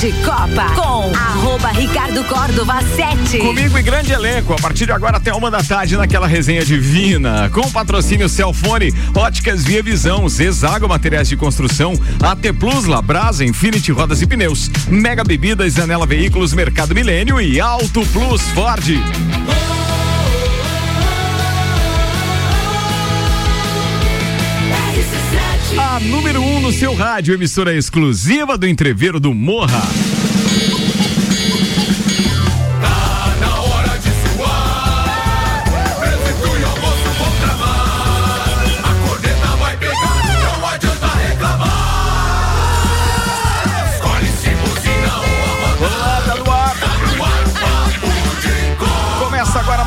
de Copa com arroba Ricardo Córdova 7. Comigo e grande elenco, a partir de agora até uma da tarde naquela resenha divina. Com patrocínio Celfone, Óticas Via Visão, Zezago Materiais de Construção, AT Plus, Labrasa, Infinity Rodas e Pneus, Mega Bebidas, Anela Veículos, Mercado Milênio e Auto Plus Ford. A número 1 um no seu rádio, emissora exclusiva do entreveiro do Morra.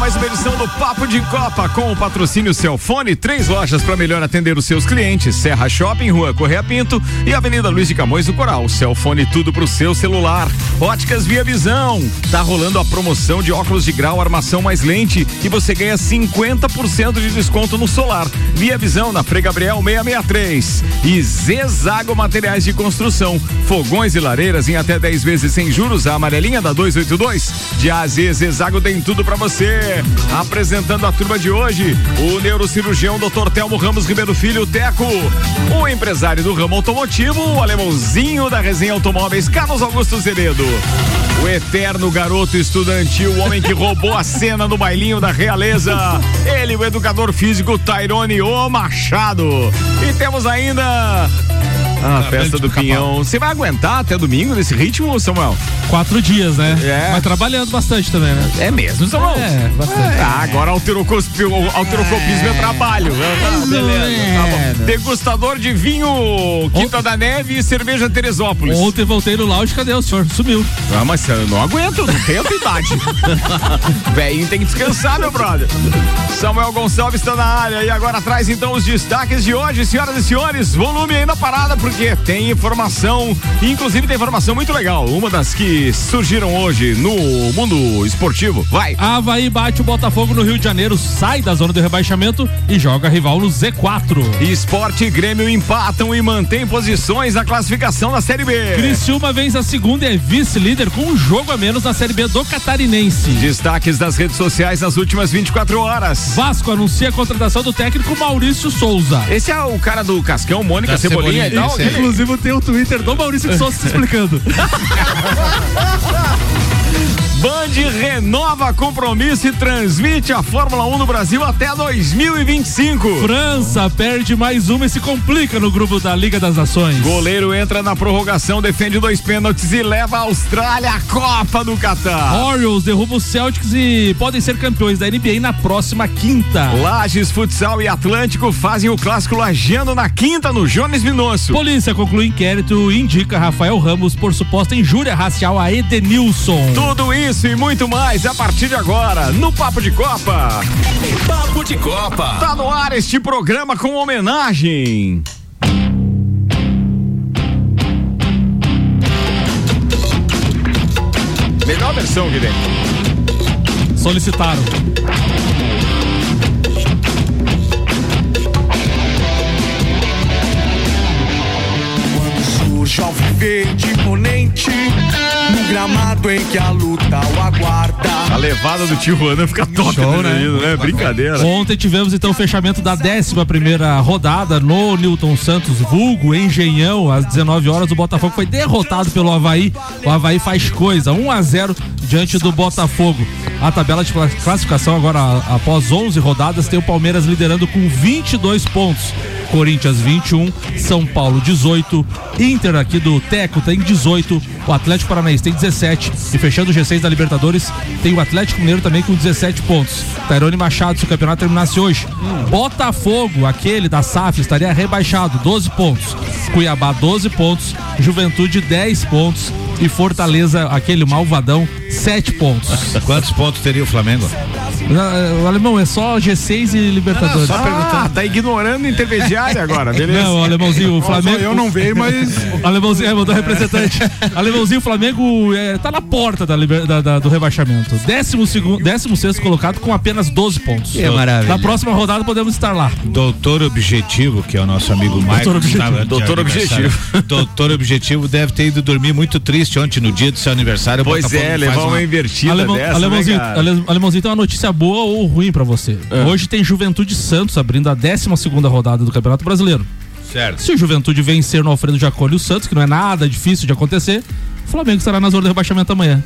Mais uma edição do Papo de Copa com o patrocínio Celfone, três lojas para melhor atender os seus clientes: Serra Shopping, Rua Correia Pinto e Avenida Luiz de Camões do Coral. Celfone tudo pro seu celular. Óticas Via Visão. Tá rolando a promoção de óculos de grau, armação mais lente e você ganha 50% de desconto no solar. Via Visão na Frei Gabriel 663. E Zezago Materiais de Construção. Fogões e lareiras em até 10 vezes sem juros. A amarelinha da 282. De AZ Zezago tem tudo para você. Apresentando a turma de hoje, o neurocirurgião Dr. Telmo Ramos Ribeiro Filho Teco, o empresário do ramo automotivo, o alemãozinho da resenha automóveis, Carlos Augusto Zeredo. O eterno garoto estudantil, o homem que roubou a cena no bailinho da realeza. Ele, o educador físico Tairone O Machado. E temos ainda ah, a festa do Pinhão. Você vai aguentar até domingo nesse ritmo, Samuel? Quatro dias, né? É. Mas trabalhando bastante também, né? É mesmo, Samuel? É, bastante. Ah, agora alterocopismo, alterocopismo é, trabalho. Ah, beleza, tá bom. Degustador de vinho Quinta da Neve e cerveja Teresópolis. Ontem voltei no lounge, cadê o senhor? Sumiu. Ah, mas eu não aguento, não tenho idade. Velhinho tem que descansar, meu brother. Samuel Gonçalves está na área e agora traz então os destaques de hoje, senhoras e senhores. Volume aí na parada, porque tem informação, inclusive tem informação muito legal. Uma das que surgiram hoje no mundo esportivo. Vai. Havaí bate o Botafogo no Rio de Janeiro, sai da zona de rebaixamento e joga rival no Z4. Esporte e Grêmio empatam e mantém posições na classificação da Série B. Criciúma vence a segunda e é vice-líder com um jogo a menos na Série B do Catarinense. Destaques das redes sociais nas últimas 24 horas. Vasco anuncia a contratação do técnico Maurício Souza. Esse é o cara do Cascão, Mônica, Cebolinha, Cebolinha, e tal. Inclusive tem o Twitter do Maurício Souza se explicando. Band renova compromisso e transmite a Fórmula 1 no Brasil até 2025. França perde mais uma e se complica no grupo da Liga das Nações. Goleiro entra na prorrogação, defende dois pênaltis e leva a Austrália à Copa do Catar. Orioles derruba os Celtics e podem ser campeões da NBA na próxima quinta. Lages, Futsal e Atlântico fazem o clássico lajeando na quinta no Jones Minosso. Polícia conclui inquérito e indica Rafael Ramos por suposta injúria racial a Edenilson. Tudo isso e muito mais a partir de agora no Papo de Copa. Papo de Copa. Tá no ar este programa com homenagem. Melhor versão, Guilherme. Solicitaram. Surge ao verde imponente gramado em que a luta o aguarda. A levada do tio Ana fica top, Show, né? né? menino, né? Brincadeira. Ontem tivemos então o fechamento da 11 primeira rodada no Newton Santos, vulgo Engenhão, às 19 horas. O Botafogo foi derrotado pelo Havaí. O Havaí faz coisa, 1 a 0 diante do Botafogo. A tabela de cla- classificação agora, após 11 rodadas, tem o Palmeiras liderando com 22 pontos. Corinthians 21, São Paulo 18, Inter aqui do Teco tem 18, o Atlético Paranaense tem 17 e fechando o G6 da Libertadores tem o Atlético Mineiro também com 17 pontos. Tairone Machado, se o campeonato terminasse hoje. Botafogo, aquele da SAF, estaria rebaixado, 12 pontos. Cuiabá 12 pontos, Juventude 10 pontos e Fortaleza, aquele malvadão, 7 pontos. Quantos pontos teria o Flamengo? O alemão é só G6 e Libertadores. Só perguntar. Tá ignorando o intermediário agora, beleza? Não, alemãozinho, o Flamengo. Eu não vejo, mas. Alemãozinho, é, mandou representante. Alemãozinho, o Flamengo é, tá na porta da, da- da- do rebaixamento. Décimo, segundo, décimo sexto colocado com apenas 12 pontos. É maravilha. Na próxima rodada podemos estar lá. Doutor Objetivo, que é o nosso amigo Michael. Objetivo. estava de Doutor aniversário. Doutor Objetivo deve ter ido dormir muito triste ontem no dia do seu aniversário. Pois Botafogo é, levar uma uma- invertida Alemão- dessa, alemãozinho, né, cara? ale- alemãozinho tem uma notícia boa ou ruim pra você. É. Hoje tem Juventude Santos abrindo a 12 segunda rodada do Campeonato Brasileiro. Certo. Se o Juventude vencer no Alfredo Jacoli e o Santos, que não é nada difícil de acontecer, o Flamengo estará na zona de rebaixamento amanhã.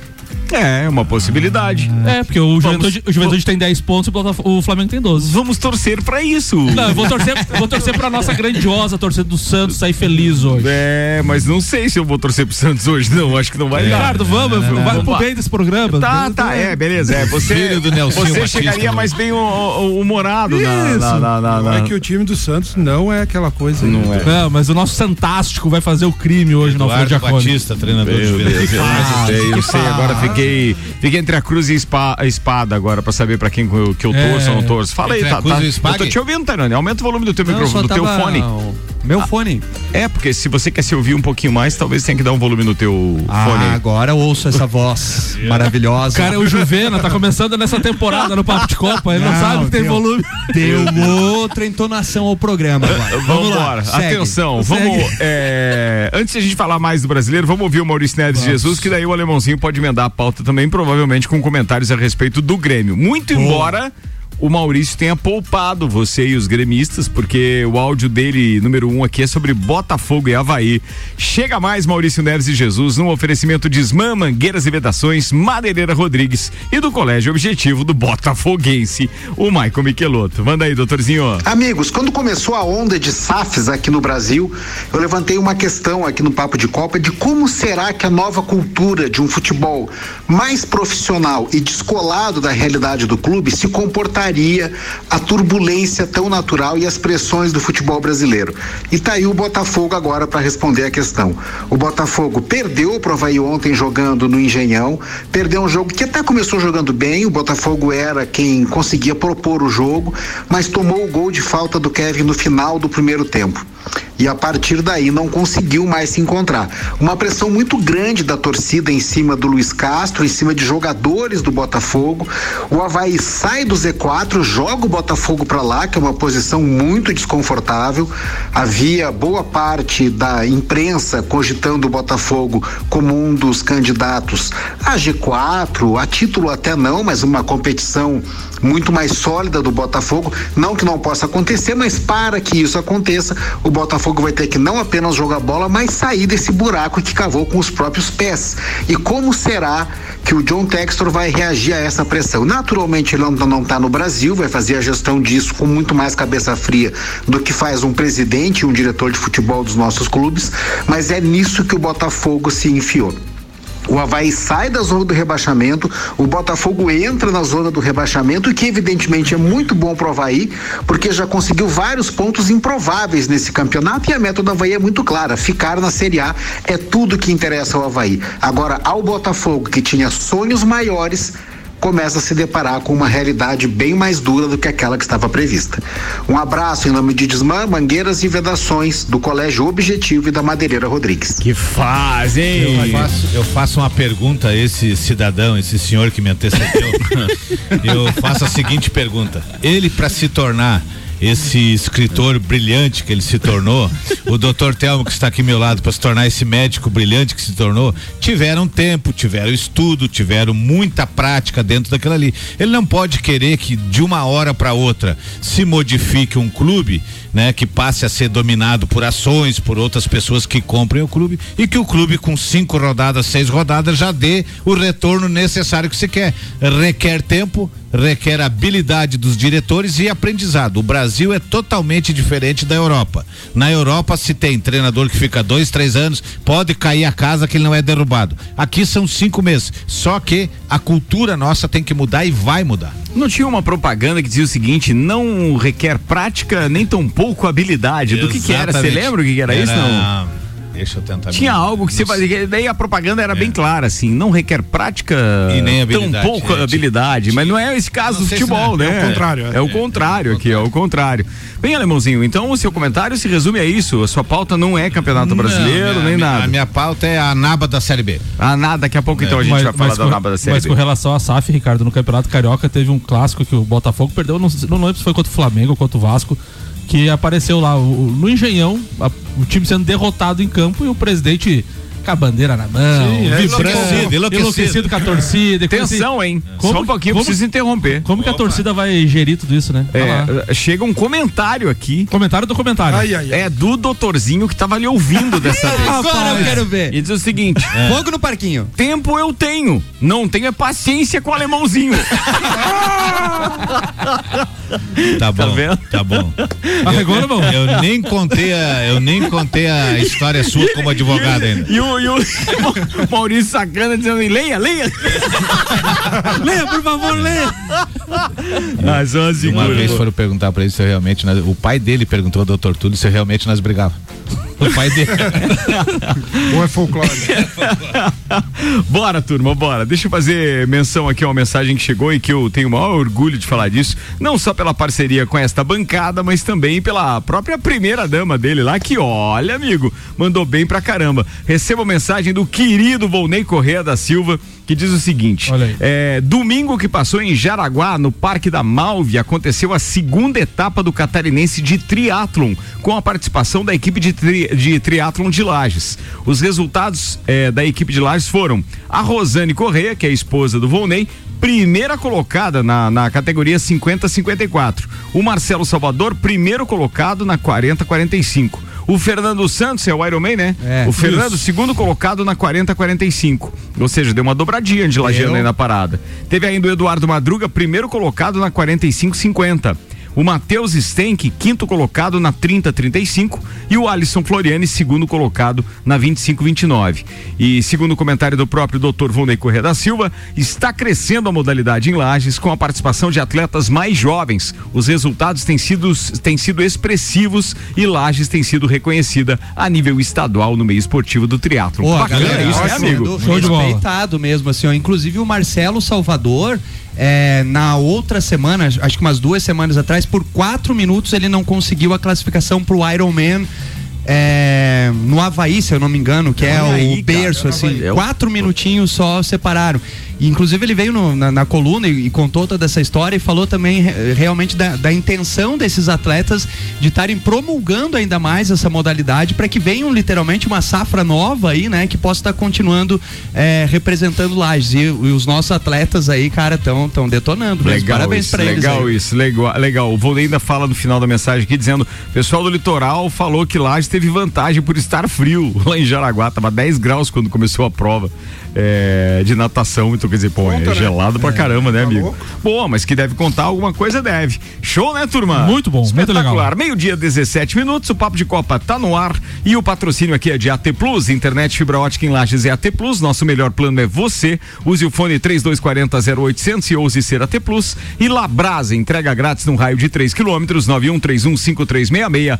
É, uma possibilidade. É, porque o Juventude, o Juventude tem 10 pontos e o Flamengo tem 12. Vamos torcer pra isso. Não, eu vou torcer, eu vou torcer pra nossa grandiosa torcida do Santos sair feliz hoje. É, mas não sei se eu vou torcer pro Santos hoje, não. Acho que não vai dar. Ricardo, vamos, vai pro bem desse programa. Tá, tá, é, beleza. É, você, Filho do Nelsinho você Batista, chegaria mais bem hu- hu- humorado na, Isso. na, na, na- na- É que o time do Santos não é aquela coisa. aí. Não é. Não, mas o nosso Fantástico vai fazer o crime hoje no Alfredo Eduardo Jacoli. Batista, treinador de Meu Deus, não sei, eu sei, agora fiquei, fiquei entre a cruz e a espa- a espada agora pra saber pra quem eu- que eu É. torço ou não torço. Fala aí, tá, tá. Eu tô te ouvindo, Tairone. Aumenta o volume do teu Não, microfone, do teu fone. Meu fone. É, porque se você quer se ouvir um pouquinho mais, talvez tenha que dar um volume no teu Ah, fone. agora eu ouço essa voz maravilhosa. Cara, o Juvena tá começando nessa temporada no Papo de Copa, ele não, Não, sabe que tem deu. volume. Deu outra entonação ao programa agora. Vamos lá, embora. Atenção, Segue. vamos. é, antes de a gente falar mais do brasileiro, vamos ouvir o Maurício Neves de Jesus, que daí o alemãozinho pode emendar a pauta também, provavelmente com comentários a respeito do Grêmio. Muito embora. O Maurício tenha poupado você e os gremistas, porque o áudio dele, número um aqui, é sobre Botafogo e Havaí. Chega mais, Maurício Neves de Jesus, num oferecimento de Ismã, Mangueiras e Vedações, Madeireira Rodrigues e do Colégio Objetivo do Botafoguense, o Maicon Michelotto. Manda aí, doutorzinho. Amigos, quando começou a onda de SAFs aqui no Brasil, eu levantei uma questão aqui no Papo de Copa de como será que a nova cultura de um futebol mais profissional e descolado da realidade do clube se comportaria a turbulência tão natural e as pressões do futebol brasileiro. E tá aí o Botafogo agora para responder a questão. O Botafogo perdeu pro Havaí ontem jogando no Engenhão, perdeu um jogo que até começou jogando bem, o Botafogo era quem conseguia propor o jogo, mas tomou o gol de falta do Kevin no final do primeiro tempo. E a partir daí não conseguiu mais se encontrar. Uma pressão muito grande da torcida em cima do Luiz Castro, em cima de jogadores do Botafogo. O Havaí sai do Z4, joga o Botafogo para lá, que é uma posição muito desconfortável. Havia boa parte da imprensa cogitando o Botafogo como um dos candidatos a G4, a título até não, mas uma competição muito mais sólida do Botafogo. Não que não possa acontecer, mas para que isso aconteça, o Botafogo vai ter que não apenas jogar bola, mas sair desse buraco que cavou com os próprios pés. E como será que o John Textor vai reagir a essa pressão? Naturalmente, ele não está no Brasil, vai fazer a gestão disso com muito mais cabeça fria do que faz um presidente e um diretor de futebol dos nossos clubes, mas é nisso que o Botafogo se enfiou. O Havaí sai da zona do rebaixamento, o Botafogo entra na zona do rebaixamento, o que evidentemente é muito bom pro Havaí, porque já conseguiu vários pontos improváveis nesse campeonato e a meta do Havaí é muito clara: ficar na Série A é tudo que interessa ao Havaí. Agora, ao Botafogo, que tinha sonhos maiores, começa a se deparar com uma realidade bem mais dura do que aquela que estava prevista. Um abraço em nome de Desmã, Mangueiras e Vedações, do Colégio Objetivo e da Madeireira Rodrigues. Que fazem! Eu faço, eu faço uma pergunta a esse cidadão, esse senhor que me antecedeu. eu faço a seguinte pergunta: ele, para se tornar esse escritor brilhante que ele se tornou, o doutor Telmo, que está aqui ao meu lado, para se tornar esse médico brilhante que se tornou, tiveram tempo, tiveram estudo, tiveram muita prática dentro daquilo ali. Ele não pode querer que de uma hora para outra se modifique um clube, né, que passe a ser dominado por ações, por outras pessoas que comprem o clube e que o clube com cinco rodadas, seis rodadas já dê o retorno necessário que se quer. Requer tempo, requer habilidade dos diretores e aprendizado. O Brasil é totalmente diferente da Europa. Na Europa se tem treinador que fica dois, três anos, pode cair a casa que ele não é derrubado. Aqui são cinco meses. Só que a cultura nossa tem que mudar e vai mudar. Não tinha uma propaganda que dizia o seguinte: não requer prática nem tão pouco habilidade. Do que, que era? Você Exatamente. lembra o que, que era, isso? Não. Deixa eu tentar. Tinha me- algo que você fazia, daí a propaganda era bem clara, assim, não requer prática E nem habilidade, tão pouco é, habilidade, mas não é esse caso Não do futebol, não é, né? é o contrário, é. É o contrário aqui, é o contrário. Bem, Alemãozinho, então o seu comentário se resume a isso, a sua pauta não é campeonato brasileiro, Não, nem a minha- nada. A minha pauta é a naba da Série B. Ah, nada, daqui a pouco então a gente vai falar da com, naba da série mas B. com relação à SAF, Ricardo, no Campeonato Carioca teve um clássico que o Botafogo perdeu, não, não lembro se foi contra o Flamengo ou contra o Vasco, que apareceu lá o- no Engenhão, a- o time sendo derrotado em campo e o presidente com a bandeira na mão, Sim, é vibrando, enlouquecido, enlouquecido. enlouquecido com a torcida. Atenção, hein? Como- Só um pouquinho, eu como- preciso interromper. Como que a torcida vai gerir tudo isso, né? É, chega um comentário aqui. Comentário do comentário. Ai, ai, ai. É do doutorzinho que tava ali ouvindo dessa vez. Agora eu quero ver. E diz o seguinte: Fogo no parquinho. tempo eu tenho, não tenho é paciência com o alemãozinho. Tá bom. vendo? Tá bom. Arregou, irmão? Eu nem contei a, eu nem contei a história sua como advogado ainda. E o, e o Maurício Sacana dizendo: leia, leia. Leia, por favor, leia. Assim, Uma vez foram perguntar pra ele se eu realmente o pai dele perguntou ao doutor Túlio se realmente nós brigávamos. O pai dele. Ou é folclore? bora, turma, bora. Deixa eu fazer menção aqui a uma mensagem que chegou e que eu tenho o maior orgulho de falar disso. Não só pela parceria com esta bancada, mas também pela própria primeira dama dele lá, que olha, amigo, mandou bem pra caramba. Recebo mensagem do querido Volney Correa da Silva, que diz o seguinte: é, domingo que passou em Jaraguá, no Parque da Malve, aconteceu a segunda etapa do catarinense de triatlon, com a participação da equipe de, tri, de triatlon de Lages. Os resultados é, da equipe de Lages foram a Rosane Correia, que é a esposa do Volney, primeira colocada na, na categoria 50-54. O Marcelo Salvador, primeiro colocado na 40-45. O Fernando Santos é o Ironman, né? É. o Fernando, segundo colocado na 40-45. Ou seja, deu uma dobradinha de Lajeano aí na parada. Teve ainda o Eduardo Madruga, primeiro colocado na 45-50. O Matheus Stenck, quinto colocado na 30-35. E o Alisson Floriani, segundo colocado na 25-29. E segundo o comentário do próprio Dr. Volney Corrêa da Silva, está crescendo a modalidade em Lages com a participação de atletas mais jovens. Os resultados têm sido, têm sido expressivos e Lages tem sido reconhecida a nível estadual no meio esportivo do triatlo. Bacana galera isso, né, amigo? sendo Show de bola. Respeitado mesmo, assim, ó. Inclusive o Marcelo Salvador, é, na outra semana, acho que umas duas semanas atrás, por quatro minutos ele não conseguiu a classificação pro Ironman. É, no Havaí, se eu não me engano, que é o cara, berço, no assim, Havaí. É quatro minutinhos só separaram. E, inclusive ele veio no- na, na coluna e, e contou toda essa história e falou também re- realmente da, da intenção desses atletas de estarem promulgando ainda mais essa modalidade para que venham literalmente uma safra nova aí, né, que possa estar continuando é, representando Lages. E, e os nossos atletas aí, cara, estão tão detonando. Legal Parabéns isso, para eles. legal aí. isso, legal, legal. O Volney ainda fala no final da mensagem aqui dizendo: pessoal do litoral falou que Lages teve vantagem por estar frio lá em Jaraguá, tava 10 graus quando começou a prova é, de natação, então quer dizer, pô, é Conta, né? gelado pra caramba, né, Tá amigo? louco. Boa, mas que deve contar alguma coisa, deve. Show, né, turma? Muito bom, muito Espetacular. legal. Meio-dia, 17 minutos, o Papo de Copa tá no ar e o patrocínio aqui é de AT Plus, internet fibra ótica em Lages é AT Plus, nosso melhor plano é você. Use o fone 3240 0800 e ouse ser AT Plus. E Labrasa, entrega grátis num raio de 3 quilômetros, 91315366,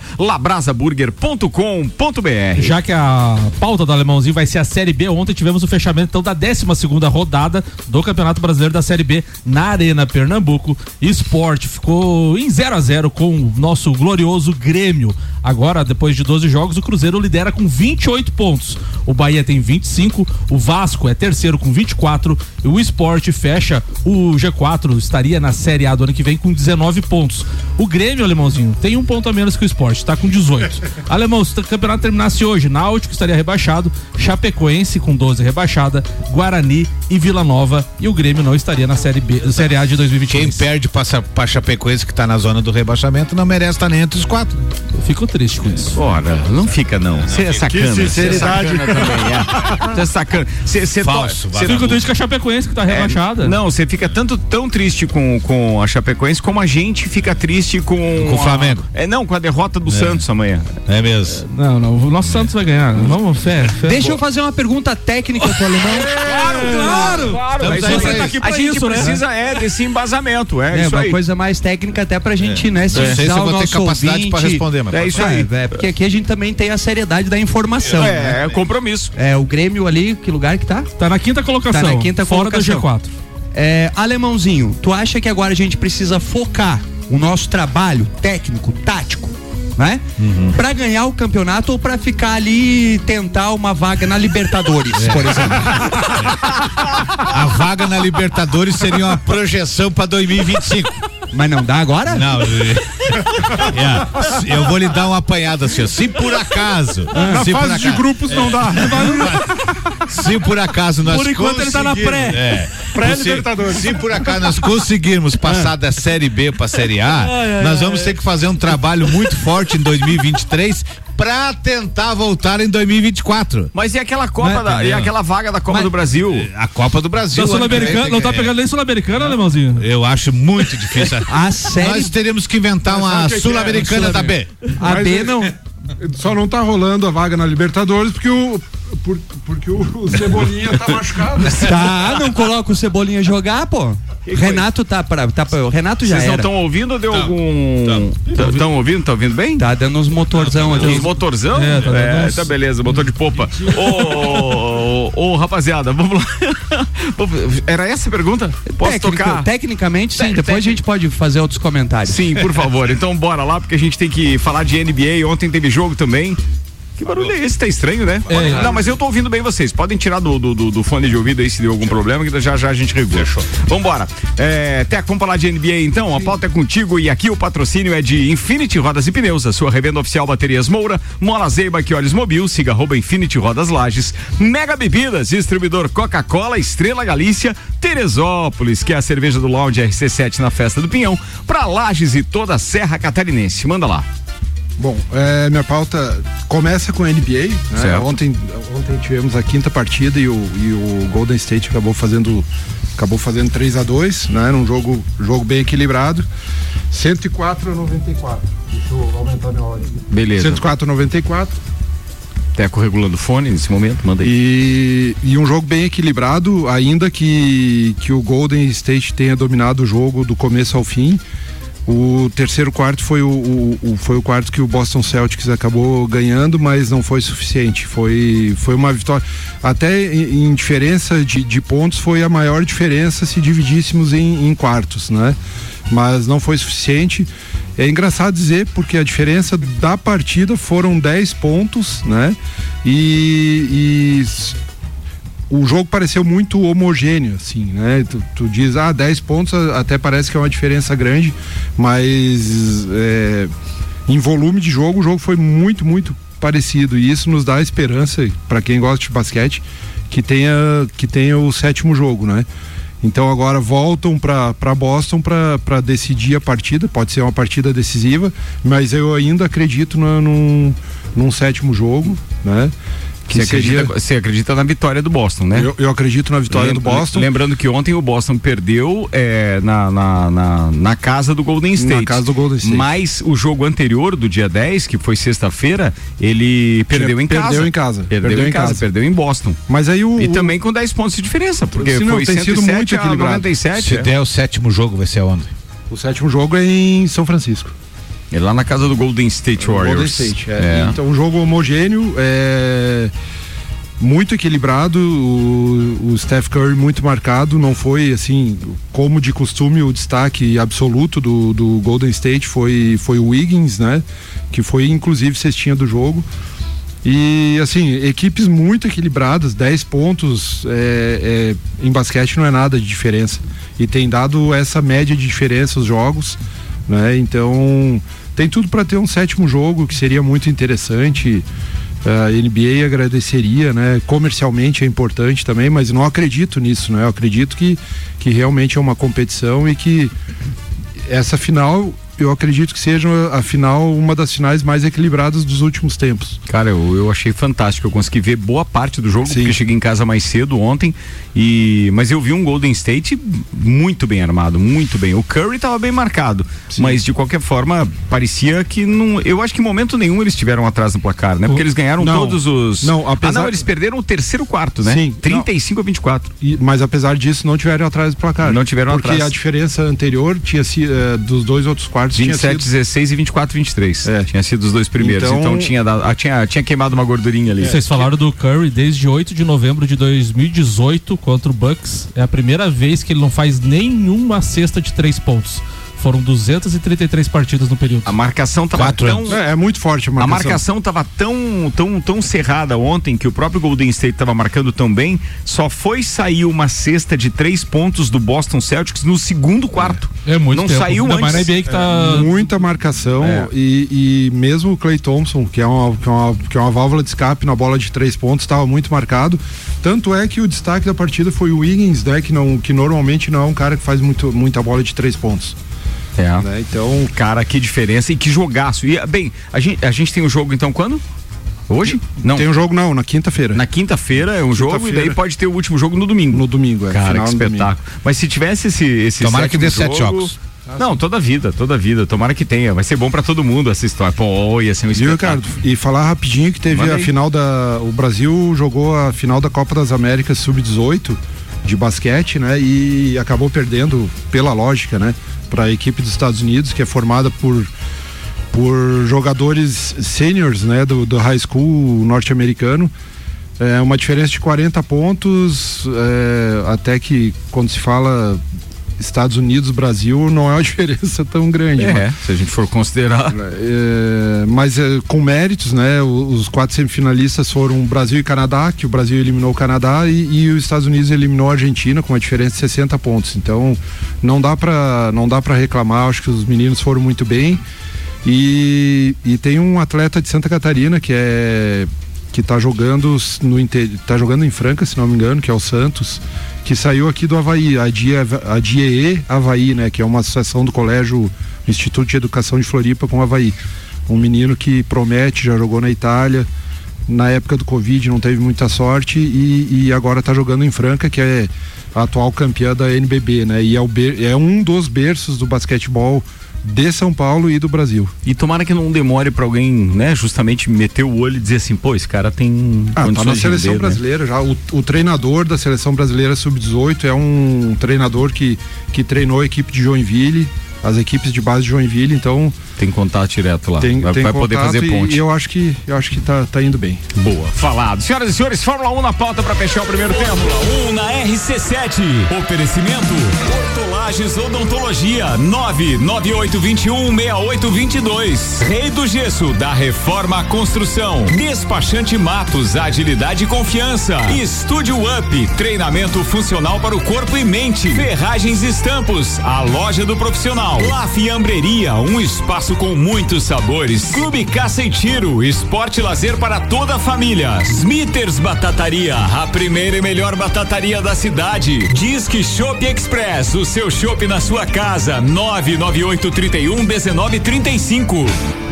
labrasaburger.com.br. Já que a pauta do alemãozinho vai ser a Série B, ontem tivemos o fechamento então da 12 segunda rodada do Campeonato Brasileiro da Série B na Arena Pernambuco. Esporte ficou em 0 a 0 com o nosso glorioso Grêmio. Agora, depois de 12 jogos, o Cruzeiro lidera com 28 pontos. O Bahia tem 25, o Vasco é terceiro com 24 e o Esporte fecha o G4, estaria na Série A do ano que vem com 19 pontos. O Grêmio, alemãozinho, tem um ponto a menos que o Esporte, tá com 18. Alemão, se o campeonato terminasse hoje, Náutico estaria rebaixado, Chapecoense com 12 rebaixada, Guarani e Vila Nova e o Grêmio não estaria na Série B, Série A de Quem 2023. perde pra, Sa- pra Chapecoense que tá na zona do rebaixamento não merece estar nem entre os quatro. Eu fico triste com isso. Ora, não fica não. Você é sacana. Você é sinceridade. sacana também, é. Você é sacana. Você você Falso, to- vai. você Fico triste com a Chapecoense que tá rebaixada. Não, você fica tanto tão triste com, com a Chapecoense como a gente fica triste com Com o a- Flamengo. É não, com a derrota do Santos amanhã. É mesmo. Não, não, o nosso Santos vai ganhar. Vamos, fé, fé. Deixa eu fazer uma pergunta técnica pro alemão. Claro, claro. Claro, Estamos é aí. Tá aqui a pra gente isso, né? precisa é desse embasamento, é, É, isso uma aí. coisa mais técnica até pra gente, né, Não sei se civilizar eu o vou ter nosso capacidade pra ouvinte. responder, mas É isso aí. É, é, porque aqui a gente também tem a seriedade da informação. né? É, é compromisso. É, o Grêmio ali, que lugar que tá? Tá na quinta colocação. Tá na quinta fora colocação. do G4. É, alemãozinho, tu acha que agora a gente precisa focar o nosso trabalho técnico, tático, né? Uhum. Pra ganhar o campeonato ou pra ficar ali e tentar uma vaga na Libertadores, É. por exemplo? A vaga na Libertadores seria uma projeção pra 2025. Mas não dá agora? Não, é, eu vou lhe dar uma apanhada assim, ó. se por acaso, Na se por fase de acaso, grupos não dá. se por acaso nós Por enquanto ele tá na pré. É, Pré-Libertadores. Se, se por acaso nós conseguirmos passar da série B pra série A, nós vamos ter que fazer um trabalho muito forte em 2023 pra tentar voltar em 2024. Mas e aquela Copa é, da, e aquela vaga da Copa Mas- do Brasil? A Copa do Brasil. Da Sul-Americana, não tá pegando nem Sul-Americana, alemãozinho? Eu acho muito difícil. A série Nós teríamos que inventar uma que é? sul-americana da B. A Mas B é- não. Só não tá rolando a vaga na Libertadores porque o. por- porque o, o Cebolinha tá machucado. Tá, não coloca o Cebolinha jogar, pô. Renato tá pra, tá pra. Renato já Vocês não estão ouvindo ou deu algum. Estão ouvindo? Estão ouvindo bem? Tá dando uns motorzão Os aqui. motorzão? É, tá dando É, uns- tá beleza, motor de popa. Ô, ô, ô, ô, rapaziada, vamos lá. Era essa a pergunta? Posso Técnico- tocar? Tecnicamente, sim. Te- Depois a gente pode fazer outros comentários. Sim, por favor. Então bora lá, porque a gente tem que falar de NBA. Ontem teve jogo também. Que barulho é esse? Tá estranho, né? É. Não, mas eu tô ouvindo bem vocês. Podem tirar do, do, do- do fone de ouvido aí se deu algum problema, que já já a gente regula. Vambora. É, Teco, vamos falar de NBA então? A pauta é contigo e aqui o patrocínio é de Infinity Rodas e Pneus, a sua revenda oficial Baterias Moura, Mola Zeiba, que olhos mobil, siga arroba Infinity Rodas Lages, Mega Bebidas, distribuidor Coca-Cola, Estrela Galícia, Teresópolis, que é a cerveja do Lounge RC7 na Festa do Pinhão, pra Lages e toda a Serra Catarinense. Manda lá. Bom, é, minha pauta começa com a NBA. né? Ontem, ontem tivemos a quinta partida e o, e o Golden State acabou fazendo acabou fazendo 3 a 2 né? Num jogo, jogo bem equilibrado. 104 a 94. Deixa eu aumentar minha hora aqui. Beleza. 104 a 94. Teco regulando o fone nesse momento, manda aí. E, e um jogo bem equilibrado, ainda que, que o Golden State tenha dominado o jogo do começo ao fim. O terceiro quarto foi o, o- o- foi o quarto que o Boston Celtics acabou ganhando, mas não foi suficiente. Foi, foi uma vitória. Até em, em diferença de, de pontos, foi a maior diferença se dividíssemos em, em quartos, né? Mas não foi suficiente. É engraçado dizer, porque a diferença da partida foram 10 pontos, né? E, o jogo pareceu muito homogêneo, assim, né? Tu, tu diz, ah, 10 pontos até parece que é uma diferença grande, mas é, em volume de jogo, o jogo foi muito, muito parecido. E isso nos dá esperança, para quem gosta de basquete, que tenha, que tenha o sétimo jogo, né? Então agora voltam para Boston para decidir a partida. Pode ser uma partida decisiva, mas eu ainda acredito na- num, num sétimo jogo, né? Você acredita, você acredita na vitória do Boston, né? Eu, eu acredito na vitória Lem- do Boston. Lembrando que ontem o Boston perdeu é, na, na, na, na casa do Golden State. Na casa do Golden State. Mas o jogo anterior, do dia 10, que foi sexta-feira, ele perdeu em casa. Perdeu em casa. Perdeu, em casa, perdeu em Boston. Mas aí o. E o- também com 10 pontos de diferença, porque não, foi tem sido 107 muito a equilibrado. 97. Se é. der o sétimo jogo, vai ser onde? O sétimo jogo é em São Francisco. É lá na casa do Golden State Warriors. Golden State. é. Então, um jogo homogêneo, é, muito equilibrado. O, o Steph Curry muito marcado. Não foi assim, como de costume, o destaque absoluto do, do Golden State foi, foi o Wiggins, né? Que foi inclusive cestinha do jogo. E assim, equipes muito equilibradas, 10 pontos é, é, em basquete não é nada de diferença. E tem dado essa média de diferença os jogos, né? Então tem tudo para ter um sétimo jogo que seria muito interessante. A NBA agradeceria, né? Comercialmente é importante também, mas não acredito nisso, né? Eu acredito que, que realmente é uma competição e que essa final eu acredito que seja a final uma das finais mais equilibradas dos últimos tempos. Cara, eu, eu achei fantástico. Eu consegui ver boa parte do jogo, Sim. porque cheguei em casa mais cedo ontem. E mas eu vi um Golden State muito bem armado, muito bem. O Curry tava bem marcado, mas de qualquer forma parecia que não. Eu acho que em momento nenhum eles tiveram atrás no placar, né? Porque eles ganharam Não. todos os. Não, apesar- Ah, não, eles perderam o terceiro quarto, né? Sim, 35 a 24. E- mas apesar disso, não tiveram atrás do placar. Não tiveram porque atrás. a diferença anterior tinha sido eh, dos dois outros quartos 27, tinha sido 16 e 24, 23. É. Tinha sido os dois primeiros. Então, Então- tinha, dado- ah, tinha, tinha queimado uma gordurinha ali. Vocês falaram do Curry desde 8 de novembro de 2018 contra o Bucks. É a primeira vez que ele não faz nenhuma cesta de três pontos. Foram 233 partidas no período. A marcação tava Quatro tão. É, é muito forte a A marcação. marcação tava tão, tão, tão cerrada ontem que o próprio Golden State tava marcando tão bem, só foi sair uma cesta de três pontos do Boston Celtics no segundo quarto. É muito Não tempo. saiu Ainda mais antes. NBA que tá. Muita marcação É. e, e mesmo o Clay Thompson, que é, uma, que, é uma, que é uma válvula de escape na bola de três pontos, estava muito marcado. Tanto é que o destaque da partida foi o Wiggins, né? Que, não, que normalmente não é um cara que faz muito, muita bola de três pontos. É. Né? Então, Cara, que diferença e que jogaço. E, bem, a gente, a gente tem o jogo então quando? Hoje? Não. tem um jogo não, na quinta-feira. Na quinta-feira é um jogo e daí pode ter o último jogo no domingo. No domingo, é. Cara, final que no domingo. espetáculo. Mas se tivesse esse, esse Tomara que dê sétimo sete jogo- jogos. Não, toda a vida, toda a vida. Tomara que tenha. Vai ser bom pra todo mundo essa história. Pô, ia ser um Viu, espetáculo. Ricardo? E falar rapidinho que teve Manda a final da. O Brasil jogou a final da Copa das Américas Sub-18 de basquete, né? E acabou perdendo, pela lógica, né? Para a equipe dos Estados Unidos, que é formada por por jogadores seniors, né? Do, do high school norte-americano. É uma diferença de 40 pontos, é, até que quando se fala Estados Unidos, Brasil, não é uma diferença tão grande. mas- É, se a gente for considerar. é, mas é, com méritos, né? Os quatro semifinalistas foram Brasil e Canadá, que o Brasil eliminou o Canadá e, e os Estados Unidos eliminou a Argentina com uma diferença de 60 pontos. Então não dá para não dá para reclamar. Acho que os meninos foram muito bem. E, e tem um atleta de Santa Catarina que é que tá jogando no tá jogando em Franca, se não me engano, que é o Santos, que saiu aqui do Havaí, a DIE, Havaí, né, que é uma associação do colégio Instituto de Educação de Floripa com o Havaí. Um menino que promete, já jogou na Itália, na época do Covid não teve muita sorte e, e agora está jogando em Franca, que é a atual campeã da NBB, né? E é, o é um dos berços do basquetebol de São Paulo e do Brasil. E tomara que não demore pra alguém, né, justamente meter o olho e dizer assim, pô, esse cara tem. Ah, tá na seleção render, né? brasileira já. O, o treinador da seleção brasileira sub-18 é um treinador que, que treinou a equipe de Joinville, as equipes de base de Joinville, então Tem contato direto lá. tem, vai tem vai poder fazer ponte. E, eu acho que eu acho que tá, tá indo bem. Boa. Falado. Senhoras e senhores, Fórmula 1 na pauta pra fechar o primeiro tempo. 1 na RC7. Oferecimento Hortolagens Odontologia 998216822. Rei do Gesso da Reforma Construção. Despachante Matos, agilidade e confiança. Estúdio Up, treinamento funcional para o corpo e mente. Ferragens e Estampos, a loja do profissional. La Fiambreria, um espaço com muitos sabores. Clube Caça e Tiro, esporte e lazer para toda a família. Smithers Batataria, a primeira e melhor batataria da cidade. Disque Shop Express, o seu shopping na sua casa. 99831 1935.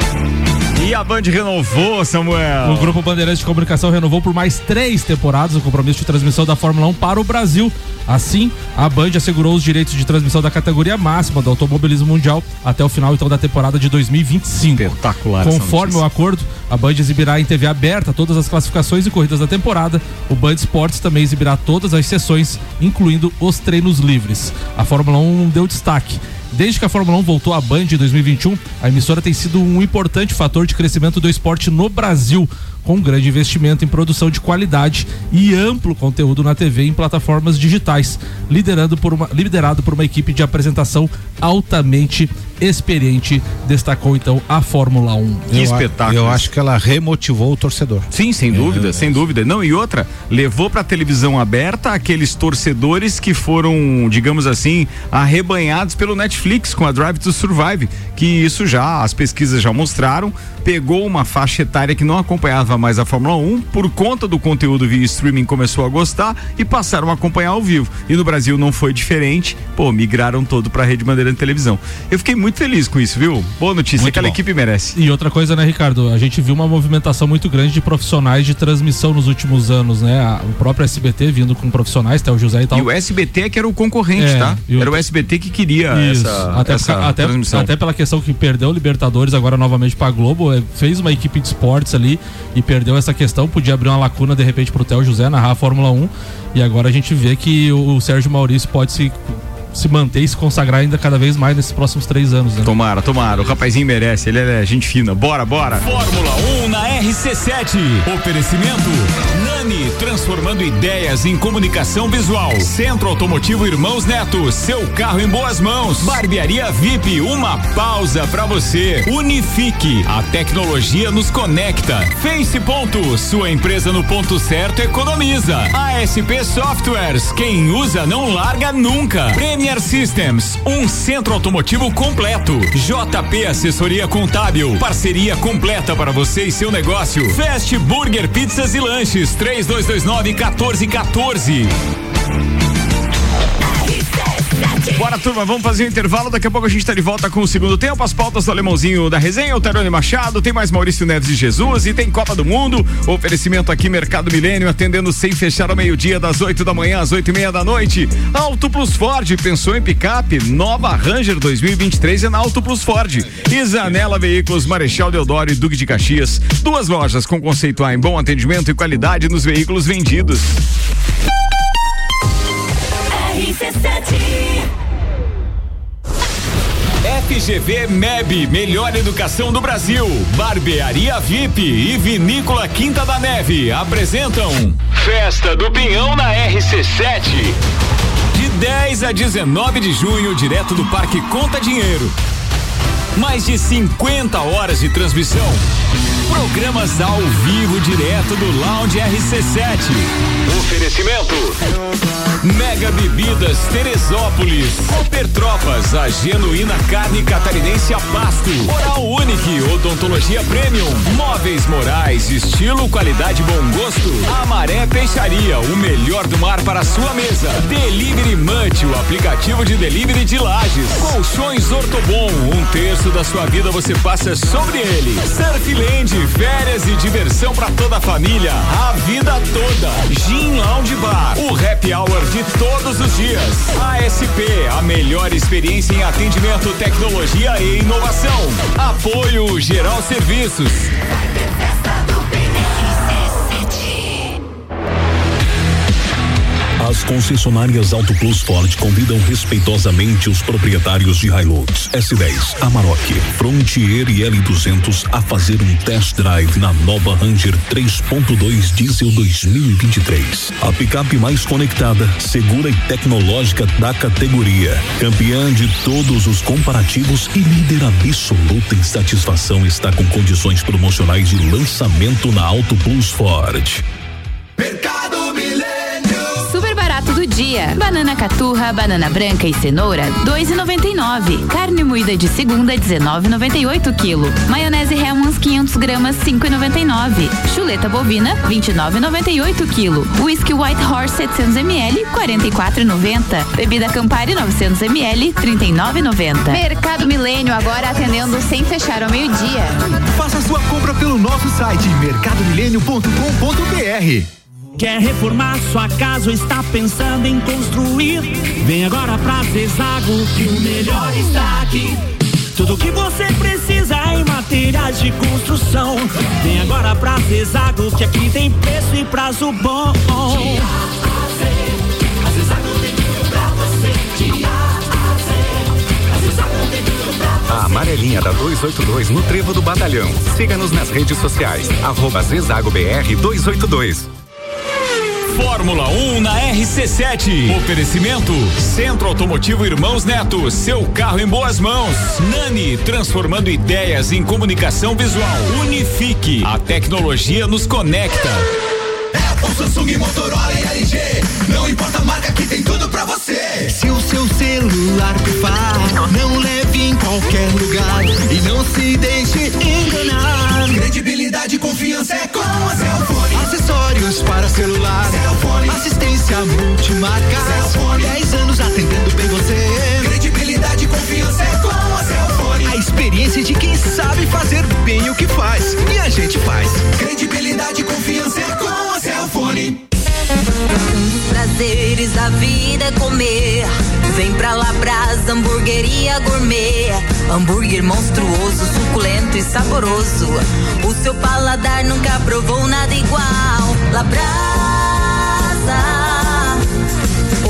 E a Band renovou, Samuel. O Grupo Bandeirantes de Comunicação renovou por mais três temporadas o compromisso de transmissão da Fórmula 1 para o Brasil. Assim, a Band assegurou os direitos de transmissão da categoria máxima do automobilismo mundial até o final então da temporada de 2025. Espetacular Conforme o acordo, a Band exibirá em TV aberta todas as classificações e corridas da temporada. O Band Esportes também exibirá todas as sessões, incluindo os treinos livres. A Fórmula 1 não deu destaque. Desde que a Fórmula 1 voltou à Band em 2021, a emissora tem sido um importante fator de crescimento do esporte no Brasil, com um grande investimento em produção de qualidade e amplo conteúdo na TV e em plataformas digitais, liderando por uma, liderado por uma equipe de apresentação altamente experiente, destacou então a Fórmula 1. Que Eu a- espetáculo. Eu acho que ela remotivou o torcedor. Sim, sem dúvida, sem dúvida. Não, e outra, levou pra televisão aberta aqueles torcedores que foram, digamos assim, arrebanhados pelo Netflix com a Drive to Survive, que isso já, as pesquisas já mostraram, pegou uma faixa etária que não acompanhava mais a Fórmula 1, por conta do conteúdo via streaming começou a gostar e passaram a acompanhar ao vivo. E no Brasil não foi diferente, pô, migraram todo pra Rede Bandeirante Televisão. Eu fiquei muito feliz com isso, viu? Boa notícia, Muito aquela bom. equipe merece. E outra coisa, né, Ricardo? A gente viu uma movimentação muito grande de profissionais de transmissão nos últimos anos, né? O próprio SBT vindo com profissionais, até o José e tal. E o SBT é que era o concorrente, É, tá? o- Era o SBT que queria Isso, essa, até, essa até, transmissão. até pela questão que perdeu o Libertadores agora novamente pra Globo, é, fez uma equipe de esportes ali e perdeu essa questão, podia abrir uma lacuna de repente pro Theo José narrar a Fórmula 1 e agora a gente vê que o, o Sérgio Maurício pode se, se manter e se consagrar ainda cada vez mais nesses próximos três anos, né? Tomara, tomara. O rapazinho merece, ele é gente fina. Bora, bora. Fórmula 1 na RC7. Oferecimento Nani, transformando ideias em comunicação visual. Centro Automotivo Irmãos Neto, seu carro em boas mãos. Barbearia VIP, uma pausa pra você. Unifique, a tecnologia nos conecta. Face Ponto, sua empresa no ponto certo economiza. ASP Softwares, quem usa não larga nunca. Premier Systems, um centro automotivo completo. JP Assessoria Contábil, parceria completa para você e seu negócio. Fast Burger Pizzas e Lanches, 3229 1414. Bora, turma, vamos fazer um intervalo. Daqui a pouco a gente tá de volta com o segundo tempo. As pautas do alemãozinho da resenha, o Tarone Machado, tem mais Maurício Neves de Jesus e tem Copa do Mundo. Oferecimento aqui, Mercado Milênio, atendendo sem fechar ao meio-dia, das 8 da manhã às oito e meia da noite. Auto Plus Ford, pensou em picape? Nova Ranger 2023 é na Auto Plus Ford. E Zanela Veículos, Marechal Deodoro e Duque de Caxias. Duas lojas com conceito A em bom atendimento e qualidade nos veículos vendidos. FGV MEB, melhor educação do Brasil. Barbearia VIP e Vinícola Quinta da Neve apresentam Festa do Pinhão na RC7. De 10 a 19 de junho, direto do Parque Conta Dinheiro. Mais de 50 horas de transmissão. Programas ao vivo direto do Lounge RC7. Oferecimento. Mega Bebidas Teresópolis. Super Tropas, a genuína carne catarinense a pasto. Oral Unique, odontologia premium. Móveis Morais, estilo, qualidade, bom gosto. Amaré Peixaria, o melhor do mar para a sua mesa. Delivery Munch, o aplicativo de delivery de lajes. Colchões Ortobon, um terço da sua vida você passa sobre ele. Surfland, férias e diversão para toda a família, a vida toda. Gin Lounge Bar, o happy hour de todos os dias. ASP, a melhor experiência em atendimento, tecnologia e inovação. Apoio Geral Serviços. As concessionárias Auto Plus Ford convidam respeitosamente os proprietários de Hilux, S10, Amarok, Frontier e L200 a fazer um test drive na nova Ranger 3.2 Diesel 2023. A picape mais conectada, segura e tecnológica da categoria. Campeã de todos os comparativos e líder absoluta em satisfação está com condições promocionais de lançamento na Auto Plus Ford. Dia. Banana caturra, banana branca e cenoura, 2,99. Carne moída de segunda, 19,98 quilo. Maionese Hellmann's 500 gramas, 5,99. Chuleta bovina, 29,98 quilo. Whisky White Horse 700 ml, 44,90. Bebida Campari 900 ml, 39,90. Mercado Milênio agora atendendo sem fechar ao meio-dia. Faça sua compra pelo nosso site mercadomilênio.com.br. Quer reformar sua casa ou está pensando em construir? Vem agora pra Zezago que o melhor está aqui. Tudo que você precisa em materiais de construção. Vem agora pra Zezago que aqui tem preço e prazo bom. A amarelinha da 282 no Trevo do Batalhão. Siga-nos nas redes sociais. Arroba Zezago BR 282. Fórmula 1 na RC7. Oferecimento Centro Automotivo Irmãos Neto, seu carro em boas mãos. Nani, transformando ideias em comunicação visual. Unifique, a tecnologia nos conecta. Apple, Samsung, Motorola e LG. Não importa a marca que tem tudo pra você. Se o seu celular pifar, não leve em qualquer lugar e não se deixe enganar. Credibilidade e confiança é com a acessórios para celular. Celfone. Assistência multimarca. 10 anos atendendo bem você. Hambúrguer monstruoso, suculento e saboroso. O seu paladar nunca provou nada igual. Labrasa,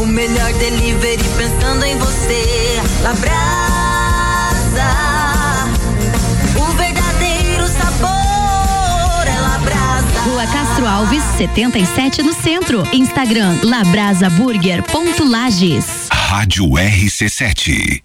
o melhor delivery pensando em você. Labrasa, o verdadeiro sabor é Labrasa. Rua Castro Alves, 77 no centro. Instagram labrasaburger.lages. Rádio RC7.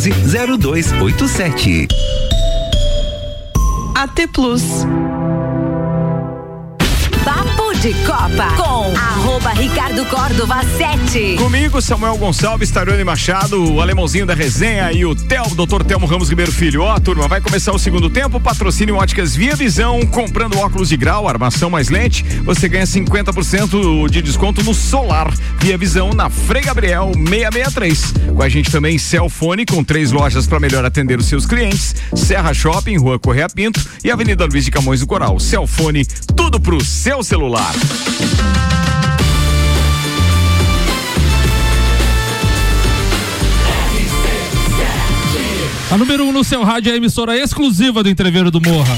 0287. AT Plus. De Copa com arroba Ricardo Córdova 7. Comigo, Samuel Gonçalves, Tarone Machado, o alemãozinho da resenha e o Tel, Dr. Telmo Ramos Ribeiro Filho. Ó, turma, vai começar o segundo tempo. Patrocínio Óticas Via Visão. Comprando óculos de grau, armação mais lente, você ganha 50% de desconto no Solar. Via Visão na Frei Gabriel 663. Com a gente também, Celfone, com três lojas para melhor atender os seus clientes: Serra Shopping, Rua Correia Pinto e Avenida Luiz de Camões do Coral. Celfone, tudo pro seu celular. A número 1 um no seu rádio é a emissora exclusiva do Entreveiro do Morra.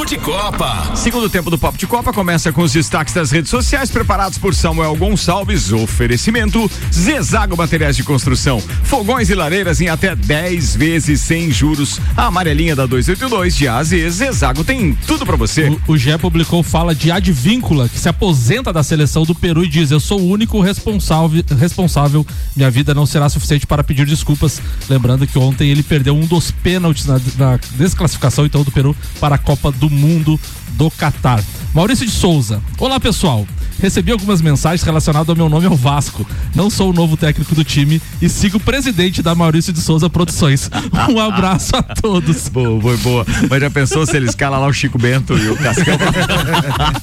Papo de Copa. Segundo tempo do Papo de Copa começa com os destaques das redes sociais preparados por Samuel Gonçalves. Oferecimento Zezago Materiais de Construção. Fogões e lareiras em até 10 vezes sem juros. A amarelinha da 282 de A a Z. Zezago tem tudo para você. O, o GE publicou fala de Advíncula, que se aposenta da seleção do Peru e diz: Eu sou o único responsável, responsável. Minha vida não será suficiente para pedir desculpas. Lembrando que ontem ele perdeu um dos pênaltis na, na desclassificação então do Peru para a Copa do Mundo do Catar. Maurício de Souza. Olá, pessoal. Recebi algumas mensagens relacionadas ao meu nome ao Vasco. Não sou o novo técnico do time e sigo o presidente da Maurício de Souza Produções. Um abraço a todos. Boa, boa, boa. Mas já pensou se ele escala lá o Chico Bento e o Cascão?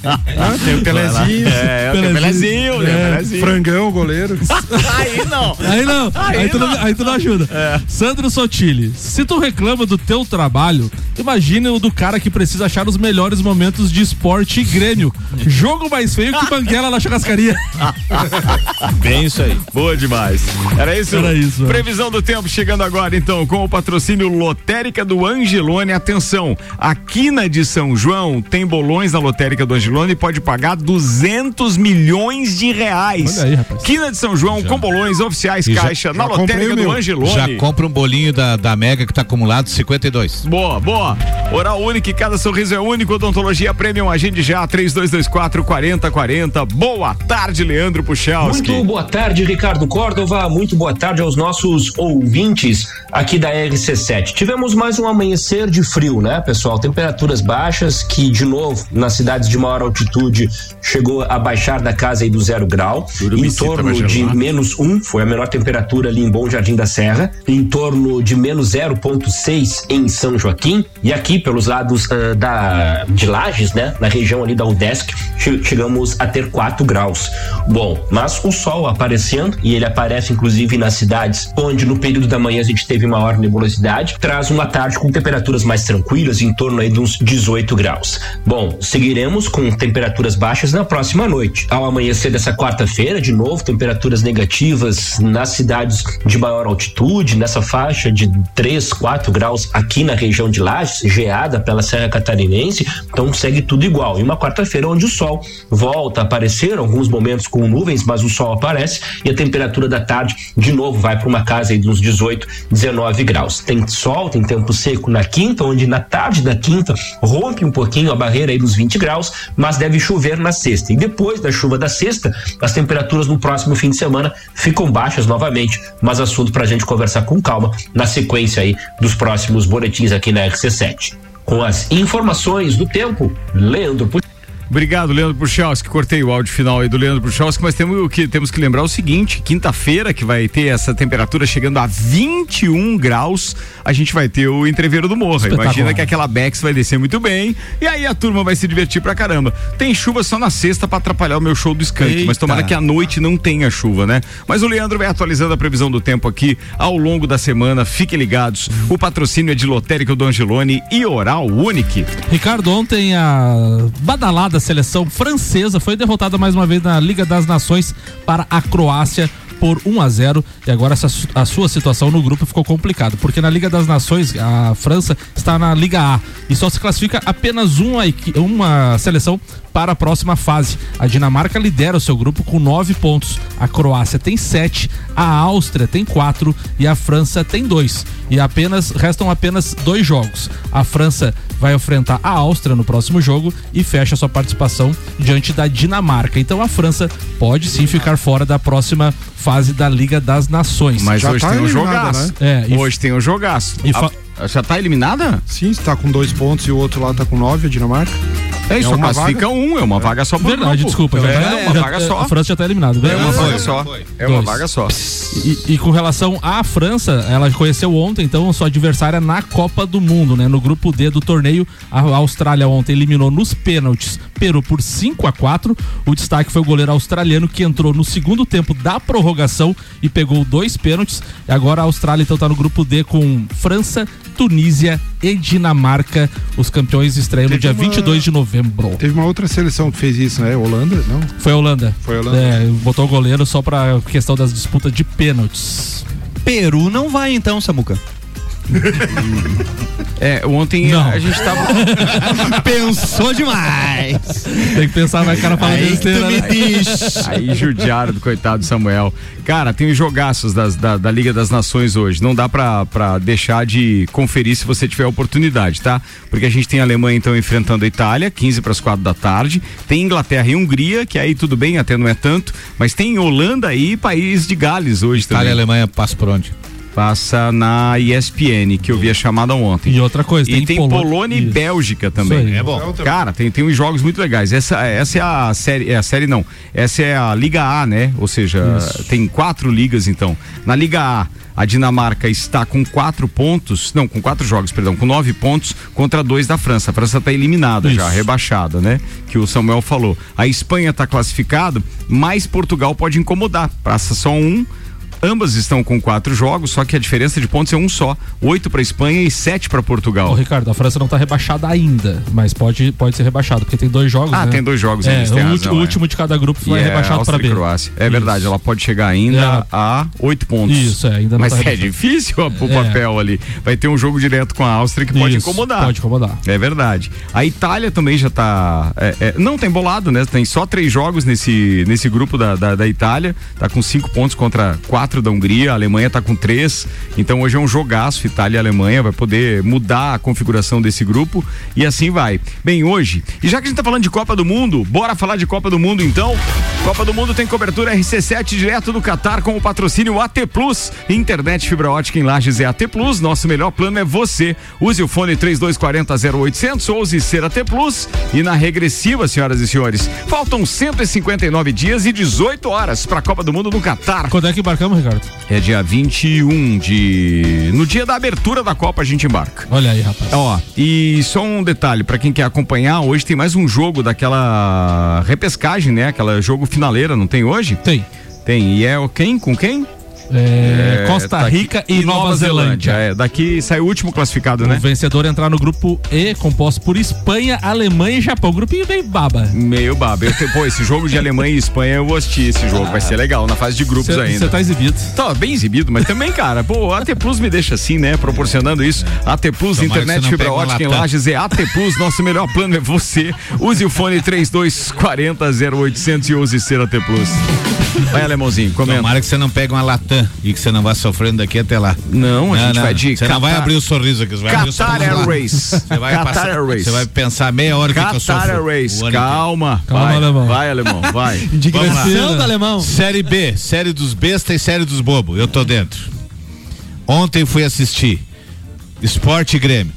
Ah, tem o Pelezinho. É, tem o Pelezinho, né? É, Pelezinho. Frangão, goleiro. Aí não. Aí não, aí, Aí tu, não, aí tu não ajuda. Sandro Sotile, se tu reclama do teu trabalho, imagina o do cara que precisa achar os melhores momentos de esporte e Grêmio. Jogo mais feio que banguela na churrascaria. Bem isso aí. Boa demais. Era isso? Era isso, é. Previsão do tempo chegando agora, então, com o patrocínio Lotérica do Angelone. Atenção, a Quina de São João tem bolões na Lotérica do Angelone e pode pagar 200 milhões de reais. Olha aí, rapaz. Quina de São João com bolões oficiais E já- caixa na já Lotérica do. Angelone. Já compra um bolinho da, da Mega que tá acumulado 52. Boa, boa. Oral único, cada sorriso é único. Odontologia Premium, agende já, 3224 4040. Boa tarde, Leandro Puchalski. Muito boa tarde, Ricardo Córdova. Muito boa tarde aos nossos ouvintes aqui da RC7. Tivemos mais um amanhecer de frio, né, pessoal? Temperaturas baixas que, de novo, nas cidades de maior altitude, chegou a baixar da casa aí do zero grau. Em torno de menos um, foi a menor temperatura ali em Bom Jardim da Serra. Em torno de menos 0,6 em São Joaquim. E aqui, pelos lados ah, da, de Lages, né? Na região ali da UDESC, che- chegamos a ter 4 graus. Bom, mas o sol aparecendo, e ele aparece inclusive nas cidades onde no período da manhã a gente teve maior nebulosidade, traz uma tarde com temperaturas mais tranquilas, em torno aí de uns 18 graus. Bom, seguiremos com temperaturas baixas na próxima noite. Ao amanhecer dessa quarta-feira, de novo, temperaturas negativas nas cidades de maior altitude, nessa faixa de 3, 4 graus aqui na região de Lages, geada pela Serra Catarinense, então segue tudo igual. E uma quarta-feira onde o sol volta a aparecer, alguns momentos com nuvens, mas o sol aparece e a temperatura da tarde de novo vai para uma casa aí uns 18, 19 graus. Tem sol, tem tempo seco na quinta, onde na tarde da quinta rompe um pouquinho a barreira aí dos 20 graus, mas deve chover na sexta. E depois da chuva da sexta, as temperaturas no próximo fim de semana ficam baixas novamente, mas assunto para a gente conversar com calma na sequência aí dos próximos boletins aqui na RC7. Com as informações do tempo, Leandro Putin. Obrigado, Leandro Puchalski. Cortei o áudio final aí do Leandro Puchalski, mas temos que, temos que lembrar o seguinte: quinta-feira, que vai ter essa temperatura chegando a 21 graus, a gente vai ter o entreveiro do Morra. Imagina que aquela Bex vai descer muito bem e aí a turma vai se divertir pra caramba. Tem chuva só na sexta pra atrapalhar o meu show do Skank, mas tomara que à noite não tenha chuva, né? Mas o Leandro vai atualizando a previsão do tempo aqui ao longo da semana. Fiquem ligados. O patrocínio é de Lotérica do Angelone e Oral Unique. Ricardo, ontem a badalada seleção francesa. Foi derrotada mais uma vez na Liga das Nações para a Croácia por 1 a 0 e agora essa, a sua situação no grupo ficou complicada, porque na Liga das Nações a França está na Liga A e só se classifica apenas uma, uma seleção para a próxima fase. A Dinamarca lidera o seu grupo com nove pontos, a Croácia tem sete, a Áustria tem quatro e a França tem dois. E apenas restam apenas dois jogos. A França vai enfrentar a Áustria no próximo jogo e fecha sua participação diante da Dinamarca. Então a França pode sim ficar fora da próxima fase da Liga das Nações. Mas hoje tem um jogaço. É, e Hoje tem um jogaço. E fa- A- já tá eliminada? Sim, está com dois pontos e o outro lá tá com nove, a Dinamarca. É isso, só uma classifica um, é uma vaga só por Verdade, grupo. desculpa. É, já tá- uma já- vaga só. A França já está eliminada. É uma vaga só. É uma vaga só. E, e com relação à França, ela conheceu ontem, então, a sua adversária na Copa do Mundo, né? No grupo D do torneio, a Austrália ontem eliminou nos pênaltis Peru por 5 a 4 O destaque foi o goleiro australiano que entrou no segundo tempo da prorrogação e pegou dois pênaltis. E agora a Austrália, então, tá no grupo D com França, Tunísia e Dinamarca. Os campeões estreiam no dia uma- 22 de novembro. Teve uma outra seleção que fez isso, né? Holanda, não? Foi a Holanda. Foi a Holanda. É, botou o goleiro só pra questão das disputas de pênaltis. Peru não vai então, Samuca. É, ontem Não. a gente tava. Pensou demais. Tem que pensar, vai cara falando Aí que tu besteira, né? Aí judiaram do coitado Samuel. Cara, tem os jogaços das- da, da Liga das Nações hoje. Não dá pra, pra deixar de conferir se você tiver oportunidade, tá? Porque a gente tem a Alemanha então enfrentando a Itália, 15 para as 4 da tarde. Tem Inglaterra e Hungria, que aí tudo bem, até não é tanto. Mas tem Holanda e País de Gales hoje Itália e também. Alemanha passa por onde? Passa na ESPN, que eu vi a chamada ontem. E outra coisa, E tem, tem Polo- Polônia e Isso. Bélgica Isso também. aí. É bom. Cara, tem, tem uns jogos muito legais. Essa, essa é a série, é a série não. Essa é a Liga A, né? Ou seja, tem quatro ligas então. Na Liga A, a Dinamarca está com quatro pontos, não, com quatro jogos, perdão, com nove pontos contra dois da França. A França está eliminada já, Isso. rebaixada, né? Que o Samuel falou. A Espanha está classificado, mas Portugal pode incomodar. Passa só um. Ambas estão com quatro jogos, só que a diferença de pontos é um só. Oito para Espanha e sete para Portugal. Ô, Ricardo, a França não tá rebaixada ainda, mas pode, pode ser rebaixado, porque tem dois jogos. Ah, né? tem dois jogos É, o, razão, o é. último de cada grupo foi E é rebaixado para B. Croácia. É verdade, ela pode chegar ainda É. a oito pontos. Isso, é, ainda não Mas tá é difícil o É. papel ali. Vai ter um jogo direto com a Áustria que pode Isso, incomodar. Pode incomodar. É verdade. A Itália também já tá. é, é, não tem bolado, né? Tem só três jogos nesse, nesse grupo da, da, da Itália. Tá com cinco pontos contra quatro da Hungria. A Alemanha tá com três. Então hoje é um jogaço Itália e Alemanha. Vai poder mudar a configuração desse grupo. E assim vai. Bem, hoje. E já que a gente tá falando de Copa do Mundo, bora falar de Copa do Mundo então. Copa do Mundo tem cobertura RC7 direto do Catar com o patrocínio AT Plus. Internet fibra ótica em Lages é AT Plus. Nosso melhor plano é você. Use o fone 3240 0800 ou use ser AT Plus. E na regressiva, senhoras e senhores, faltam 159 dias e 18 horas para a Copa do Mundo no Catar. Quando é que embarcamos, Ricardo? É dia 21 de. No dia da abertura da Copa a gente embarca. Olha aí, rapaz. Ó, e só um detalhe, pra quem quer acompanhar, hoje tem mais um jogo daquela repescagem, né? Aquela jogo finaleira, não tem hoje? Tem. Tem. E é o quem? Com quem? É, Costa daqui- Rica e Nova Zelândia. É, daqui sai o último classificado, O né? vencedor entrar no grupo E, composto por Espanha, Alemanha e Japão. Grupinho bem baba. Meio baba. Eu te- pô, esse jogo de Alemanha e Espanha eu vou assistir esse jogo. Vai ser legal, na fase de grupos Cê- ainda. Você tá exibido. Tá bem exibido, mas também, cara, pô, a AT Plus me deixa assim, né? Proporcionando isso. AT Plus, Tomara internet fibra ótica em. Lages é AT Plus. Nosso melhor plano é você. Use o fone 3240 0800 e use ser AT Plus. Vai, alemãozinho, comenta. Tomara que você não pegue uma Latam e que você não vá sofrendo daqui até lá. Não, a gente vai de Você não vai abrir o sorriso aqui, você vai abrir o Qatar sorriso lá. Airways. Você vai, Qatar passar, Airways. você vai pensar meia hora o que, que eu sofro. Airways, o calma. Calma, vai, alemão. Vai, alemão, vai. Indignação do alemão. Série B, série dos bestas e série dos bobos. Eu tô dentro. Ontem fui assistir Esporte Grêmio.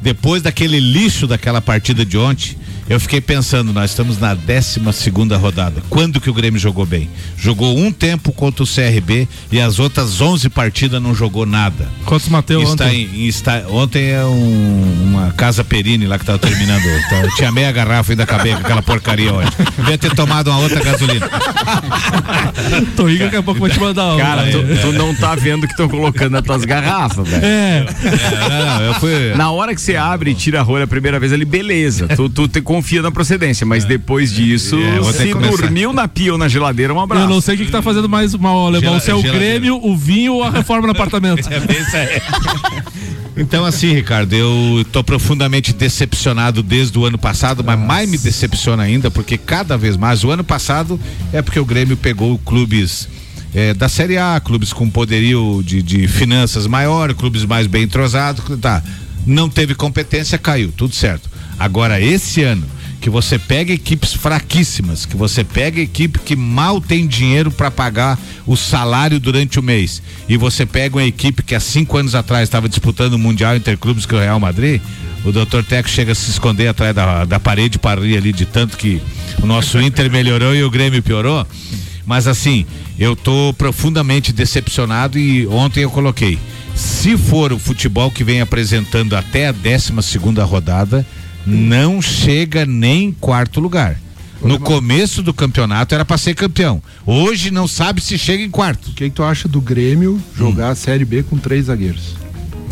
Depois daquele lixo daquela partida de ontem, eu fiquei pensando, nós estamos na 12 segunda rodada. Quando que o Grêmio jogou bem? Jogou um tempo contra o CRB e as outras 11 partidas não jogou nada. Quantos Mateu Está ontem? em- está, ontem é um- uma casa Perini lá que tava terminando. Eu tinha meia garrafa ainda acabei com aquela porcaria hoje. Devia ter tomado uma outra gasolina. Torriga daqui a pouco vai te mandar uma. Cara, tu, É. tu não tá vendo que estão colocando nas tuas garrafas, velho. É. É, não, não, eu fui. Na hora que você abre e tira a rolha a primeira vez ali, beleza. Tu, tu te confia na procedência, mas depois disso, É, vou ter se dormiu na pia ou na geladeira, um Eu abraço. não sei o que, que tá fazendo mais mal alemão, se é o. Grêmio, o vinho ou a reforma no apartamento. É bem isso aí. Então, assim, Ricardo, eu tô profundamente decepcionado desde o ano passado, mas mais me decepciona ainda, porque cada vez mais, o ano passado é porque o Grêmio pegou clubes eh, da Série A, clubes com poderio de, de finanças maior, clubes mais bem entrosados, tá. Não teve competência, caiu, tudo certo. Agora, esse ano, que você pega equipes fraquíssimas, que você pega equipe que mal tem dinheiro para pagar o salário durante o mês, e você pega uma equipe que há cinco anos atrás estava disputando o Mundial Interclubes com o Real Madrid, o Dr. Teco chega a se esconder atrás da, da parede para rir ali de tanto que o nosso Inter melhorou e o Grêmio piorou. Mas assim, eu tô profundamente decepcionado e ontem eu coloquei. Se for o futebol que vem apresentando até a 12 segunda rodada, não chega nem em quarto lugar. No começo do campeonato era para ser campeão. Hoje não sabe se chega em quarto. O que, que tu acha do Grêmio jogar a Série B com três zagueiros?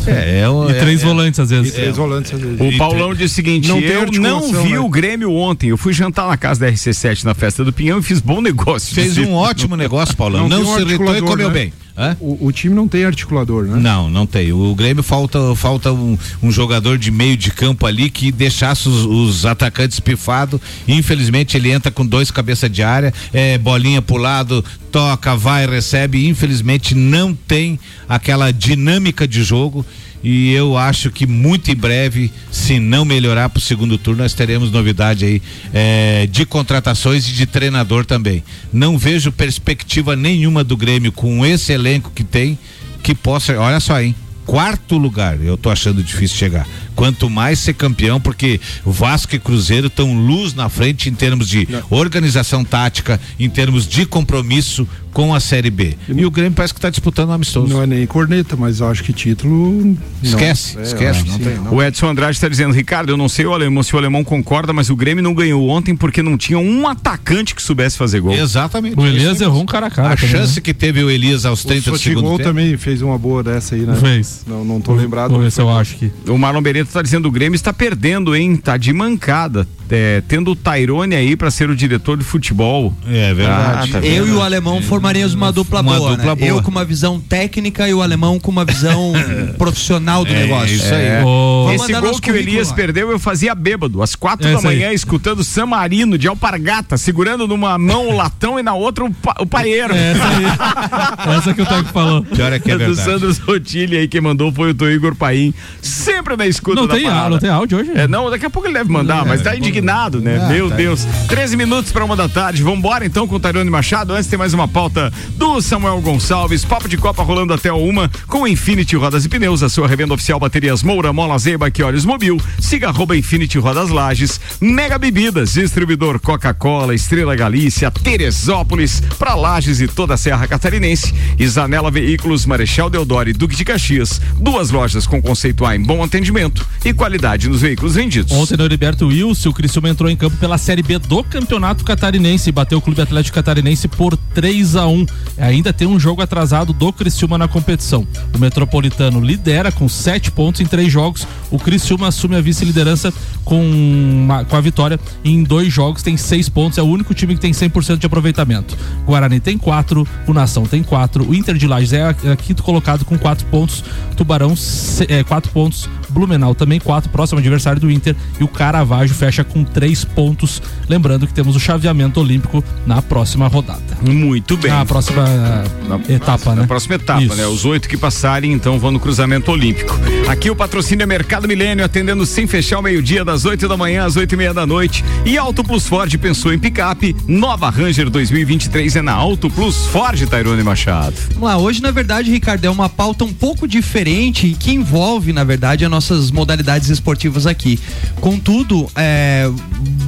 É, é E três é- volantes às E vezes. três volantes às vezes. O Paulão disse o seguinte: Não eu não vi né? o Grêmio ontem. Eu fui jantar na casa da RC7 na festa do Pinhão e fiz bom negócio. Fez um ótimo negócio, Paulão. Não, um se irritou e comeu né? bem. O, o time não tem articulador, né? Não, não tem. O Grêmio falta, falta um, um jogador de meio de campo ali que deixasse os, os atacantes pifados. Infelizmente ele entra com dois cabeças de área, é, bolinha pro lado, toca, vai, recebe. Infelizmente não tem aquela dinâmica de jogo. E eu acho que muito em breve, se não melhorar para o segundo turno, nós teremos novidade aí é, de contratações e de treinador também. Não vejo perspectiva nenhuma do Grêmio com esse elenco que tem que possa. Olha só, hein? Quarto lugar, eu tô achando difícil chegar. Quanto mais ser campeão, porque Vasco e Cruzeiro estão luz na frente em termos de organização tática, em termos de compromisso com a Série B. E o Grêmio parece que está disputando um amistoso. Não é nem corneta, mas eu acho que título. não. Esquece, É, esquece. eu acho que sim. O Edson Andrade está dizendo, Ricardo, eu não sei o alemão, se o alemão concorda, mas o Grêmio não ganhou ontem porque não tinha um atacante que soubesse fazer gol. Exatamente. O Elias errou um cara a cara. A também, chance né? que teve o Elias aos O 30 do segundo Sotigol tempo. também fez uma boa dessa aí, né? Fez. Não, não tô lembrado. Vamos ver se eu acho que. O Marlon Beretta está dizendo o Grêmio está perdendo, hein? Tá de mancada. É, tendo o Tairone aí para ser o diretor de futebol. É verdade. Ah, tá Eu e o alemão formaríamos uma dupla Uma boa. dupla né? boa. Eu com uma visão técnica e o alemão com uma visão profissional do É, negócio. isso aí. É. Vamos Esse gol que o Elias lá. perdeu, eu fazia bêbado, às quatro Essa da manhã, aí. escutando San Marino de Alpargata, segurando numa mão o latão e na outra o, pa, o paeiro. É essa aí. essa que o Teco falou. Pior é que é do verdade. Sandro Sotilli aí, quem mandou foi o Igor Paim. Sempre na escuta escuta Não tem, parada. não tem áudio hoje? É, não, daqui a pouco ele deve mandar, mas tá indignado, né? Ah, Meu tá. Deus. 13 minutos para uma da tarde. Vambora então com o Tairone Machado. Antes tem mais uma pauta do Samuel Gonçalves. Papo de Copa rolando até a uma com Infinity Rodas e Pneus, a sua revenda oficial baterias Moura, Mola Zeba, que olhos mobil. Siga arroba Infinity Rodas Lages. Mega Bebidas, distribuidor Coca-Cola, Estrela Galícia, Teresópolis, para Lages e toda a Serra Catarinense. Isanela Veículos, Marechal Deodoro e Duque de Caxias. Duas lojas com conceito A em bom atendimento e qualidade nos veículos vendidos. Ontem no Heriberto Wilson, o Criciúma entrou em campo pela Série B do Campeonato Catarinense e bateu o Clube Atlético Catarinense por 3 a 1 Ainda tem um jogo atrasado do Criciúma na competição. O Metropolitano lidera com 7 pontos em três jogos. O Criciúma assume a vice-liderança com, uma- com a vitória em dois jogos, tem 6 pontos. É o único time que tem 100% de aproveitamento. Guarani tem 4, o Nação tem 4, o Inter de Lages é, é quinto colocado com 4 pontos, Tubarão 4 pontos, Blumenau também 4, próximo adversário do Inter, e o Caravaggio fecha com 3 pontos. Lembrando que temos o chaveamento olímpico na próxima rodada. Muito bem. Na próxima etapa, né? Na próxima etapa, Isso. né? Os oito que passarem, então, vão no cruzamento olímpico. Aqui o patrocínio é Mercado Milênio, atendendo sem fechar o meio-dia, das 8 da manhã às oito e meia da noite. E Auto Plus Ford pensou em picape. Nova Ranger 2023 é na Auto Plus Ford, Tairone Machado. Vamos lá, hoje na verdade, Ricardo, é uma pauta um pouco diferente e que envolve, na verdade, as nossas modalidades esportivas aqui. Contudo, é,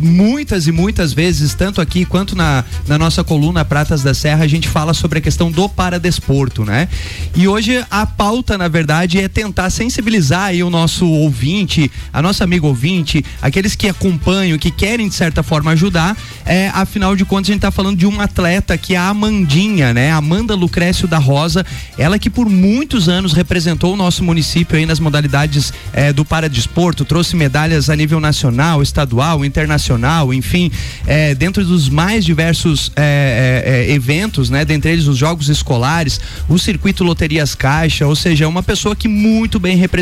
muitas e muitas vezes, tanto aqui quanto na, na nossa coluna Pratas da Serra, a gente fala sobre a questão do paradesporto, né? E hoje a pauta, na verdade, é tentar sensibilizar aí o nosso ouvinte, a nossa amiga ouvinte, aqueles que acompanham, que querem de certa forma ajudar. É, afinal de contas, a gente tá falando de uma atleta que é a Amandinha, né? Amanda Lucrécio da Rosa, ela que por muitos anos representou o nosso município aí nas modalidades é, do paradesporto, trouxe medalhas a nível nacional, estadual, internacional, enfim, é, dentro dos mais diversos é, é, é, eventos, né? Dentre eles os jogos escolares, o circuito Loterias Caixa, ou seja, uma pessoa que muito bem representou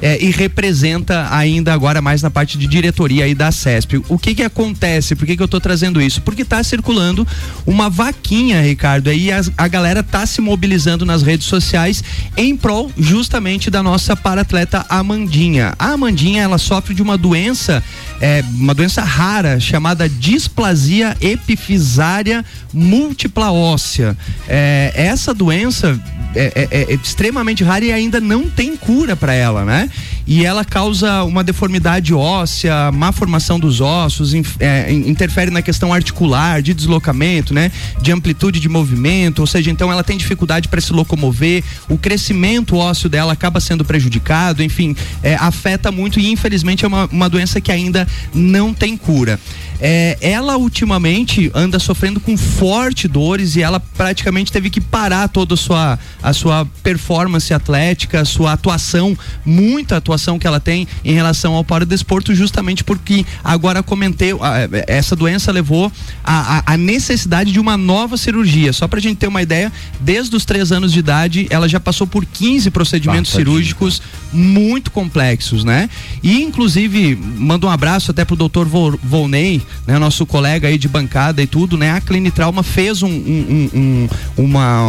é, e representa ainda agora mais na parte de diretoria aí da CESP. O que que acontece? Por que que eu tô trazendo isso? Porque tá circulando uma vaquinha, Ricardo, aí a, a galera tá se mobilizando nas redes sociais em prol justamente da nossa paratleta Amandinha. A Amandinha, ela sofre de uma doença, é, uma doença rara chamada displasia epifisária múltipla óssea. É, essa doença é, é- é extremamente rara e ainda não tem cura para ela, né? E ela causa uma deformidade óssea, má formação dos ossos, é, in- interfere na questão articular, de deslocamento, né? De amplitude de movimento, ou seja, então ela tem dificuldade para se locomover, o crescimento ósseo dela acaba sendo prejudicado, enfim, é, afeta muito e infelizmente é uma, uma doença que ainda não tem cura. É, ela ultimamente anda sofrendo com forte dores e ela praticamente teve que parar toda a sua, a sua performance atlética, a sua atuação, muita atuação que ela tem em relação ao paradesporto, justamente porque agora comentei, a- essa doença levou a, a- a necessidade de uma nova cirurgia. Só pra gente ter uma ideia, desde os três anos de idade, ela já passou por 15 procedimentos Ah, tadinha. cirúrgicos muito complexos, né? E inclusive mando um abraço até pro Dr. Vol- Volney, né, nosso colega aí de bancada e tudo, né? A Clinitrauma fez um, um- um- um- uma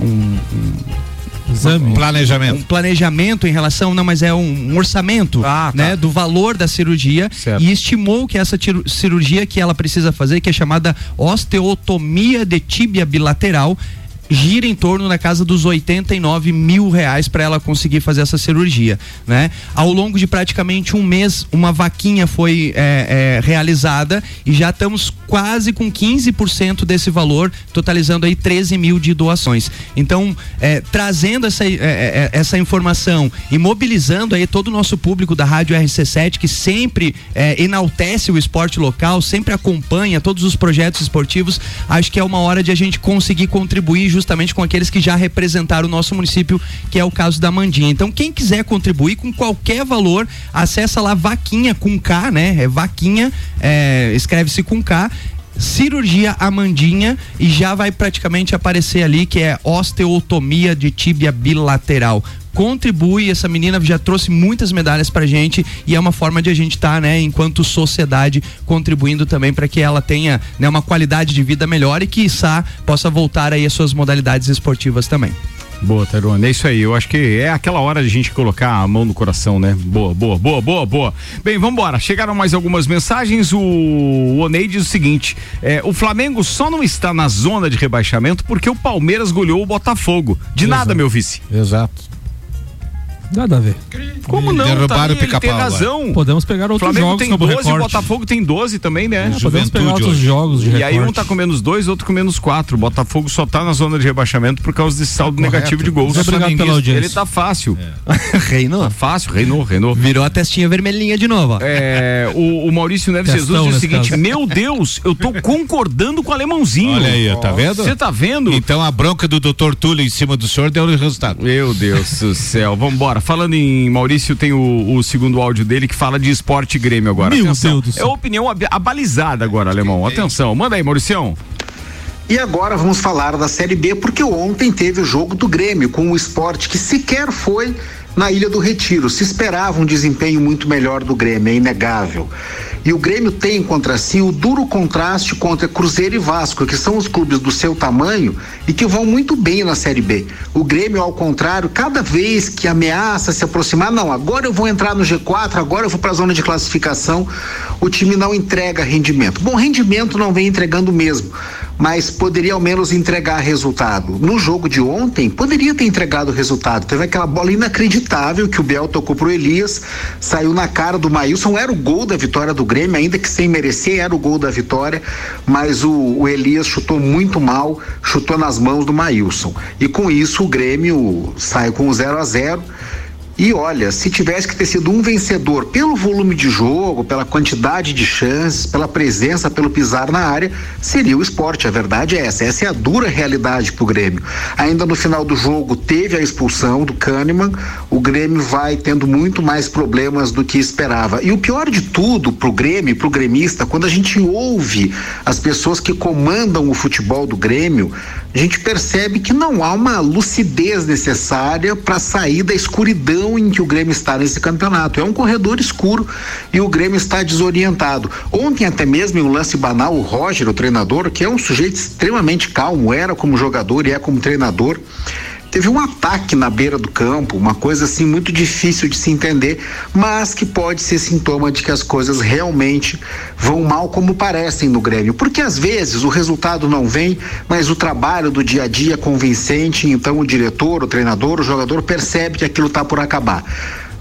um, um- Exame. Planejamento. um planejamento em relação, não, mas é um, um orçamento, Ah, tá. né, do valor da cirurgia e estimou que essa cirurgia que ela precisa fazer, que é chamada osteotomia de tíbia bilateral, gira em torno na casa dos 89 mil reais para ela conseguir fazer essa cirurgia, né? Ao longo de praticamente um mês, uma vaquinha foi é, é, realizada e já estamos quase com 15% desse valor, totalizando aí 13 mil de doações. Então, é, trazendo essa, é, é, essa informação e mobilizando aí todo o nosso público da Rádio RC7, que sempre é, enaltece o esporte local, sempre acompanha todos os projetos esportivos, acho que é uma hora de a gente conseguir contribuir justamente com aqueles que já representaram o nosso município, que é o caso da Mandinha. Então, quem quiser contribuir com qualquer valor, acessa lá vaquinha com K, né? É vaquinha, é, escreve-se com K cirurgia Amandinha e já vai praticamente aparecer ali que é osteotomia de tíbia bilateral. Contribui, essa menina já trouxe muitas medalhas pra gente e é uma forma de a gente estar, né, enquanto sociedade, contribuindo também para que ela tenha né, uma qualidade de vida melhor e que possa voltar aí às suas modalidades esportivas também. Boa, Tarone. É isso aí. Eu acho que é aquela hora de a gente colocar a mão no coração, né? Boa, boa, boa, boa, boa. Bem, vamos embora. Chegaram mais algumas mensagens. O Onei diz o seguinte: é, o Flamengo só não está na zona de rebaixamento porque o Palmeiras goleou o Botafogo. De Exato. nada, meu vice. Exato. Nada a ver. Como não? Derrubaram tá o ele tem razão. Podemos pegar O outros Flamengo jogos tem como 12 e o recorte. Botafogo tem 12 também, né? É, podemos pegar outros jogos de E aí um recorte. tá com menos dois, outro com menos quatro. O Botafogo só tá na zona de rebaixamento por causa desse saldo negativo de gols. Obrigado pela audiência. Ele tá fácil. reinou. Tá fácil, reinou, reinou. Virou a testinha vermelhinha de novo, ó. É, o, o Maurício Neves Testão Jesus diz o seguinte: caso. Meu Deus, eu tô concordando com o alemãozinho. Olha aí, tá vendo? Você tá vendo? Então a bronca do doutor Túlio em cima do senhor deu o resultado. Meu Deus do céu, vambora. Falando em Maurício, tem o, o segundo áudio dele que fala de esporte e Grêmio agora. Meu Atenção. Deus do céu. É opinião ab- abalizada agora, alemão. Atenção, manda aí, Mauricião. E agora vamos falar da Série B, porque ontem teve o jogo do Grêmio com o esporte que sequer foi na Ilha do Retiro. Se esperava um desempenho muito melhor do Grêmio, é inegável. E o Grêmio tem contra si o duro contraste contra Cruzeiro e Vasco, que são os clubes do seu tamanho e que vão muito bem na Série B. O Grêmio, ao contrário, cada vez que ameaça se aproximar, não, agora eu vou entrar no G4, agora eu vou para a zona de classificação, o time não entrega rendimento. Bom, rendimento não vem entregando mesmo, mas poderia ao menos entregar resultado. No jogo de ontem, poderia ter entregado resultado. Teve aquela bola inacreditável que o Biel tocou pro Elias, saiu na cara do Maílson, era o gol da vitória do Grêmio, ainda que sem merecer, era o gol da vitória, mas o, o Elias chutou muito mal, chutou nas mãos do Maílson. E com isso o Grêmio sai com 0 a 0 e olha, se tivesse que ter sido um vencedor pelo volume de jogo, pela quantidade de chances, pela presença, pelo pisar na área, seria o esporte. A verdade é essa. Essa é a dura realidade pro Grêmio. Ainda no final do jogo teve a expulsão do Kahneman. O Grêmio vai tendo muito mais problemas do que esperava. E o pior de tudo pro Grêmio, pro gremista, quando a gente ouve as pessoas que comandam o futebol do Grêmio, a gente percebe que não há uma lucidez necessária para sair da escuridão em que o Grêmio está nesse campeonato. É um corredor escuro e o Grêmio está desorientado. Ontem, até mesmo em um lance banal, o Roger, o treinador, que é um sujeito extremamente calmo, era como jogador e é como treinador. Teve um ataque na beira do campo, uma coisa assim muito difícil de se entender, mas que pode ser sintoma de que as coisas realmente vão mal como parecem no Grêmio. Porque às vezes o resultado não vem, mas o trabalho do dia a dia é convincente, então o diretor, o treinador, o jogador percebe que aquilo está por acabar.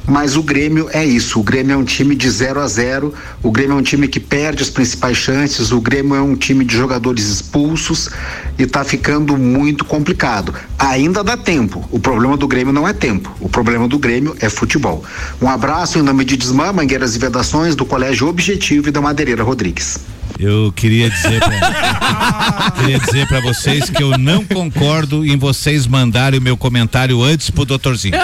Mas o Grêmio é isso. O Grêmio é um time de 0 a 0. O Grêmio é um time que perde as principais chances. O Grêmio é um time de jogadores expulsos e está ficando muito complicado. Ainda dá tempo. O problema do Grêmio não é tempo. O problema do Grêmio é futebol. Um abraço em nome de Desmã, Mangueiras e Vedações do Colégio Objetivo e da Madeireira Rodrigues. Eu queria dizer pra, queria dizer pra vocês que eu não concordo em vocês mandarem o meu comentário antes pro doutorzinho.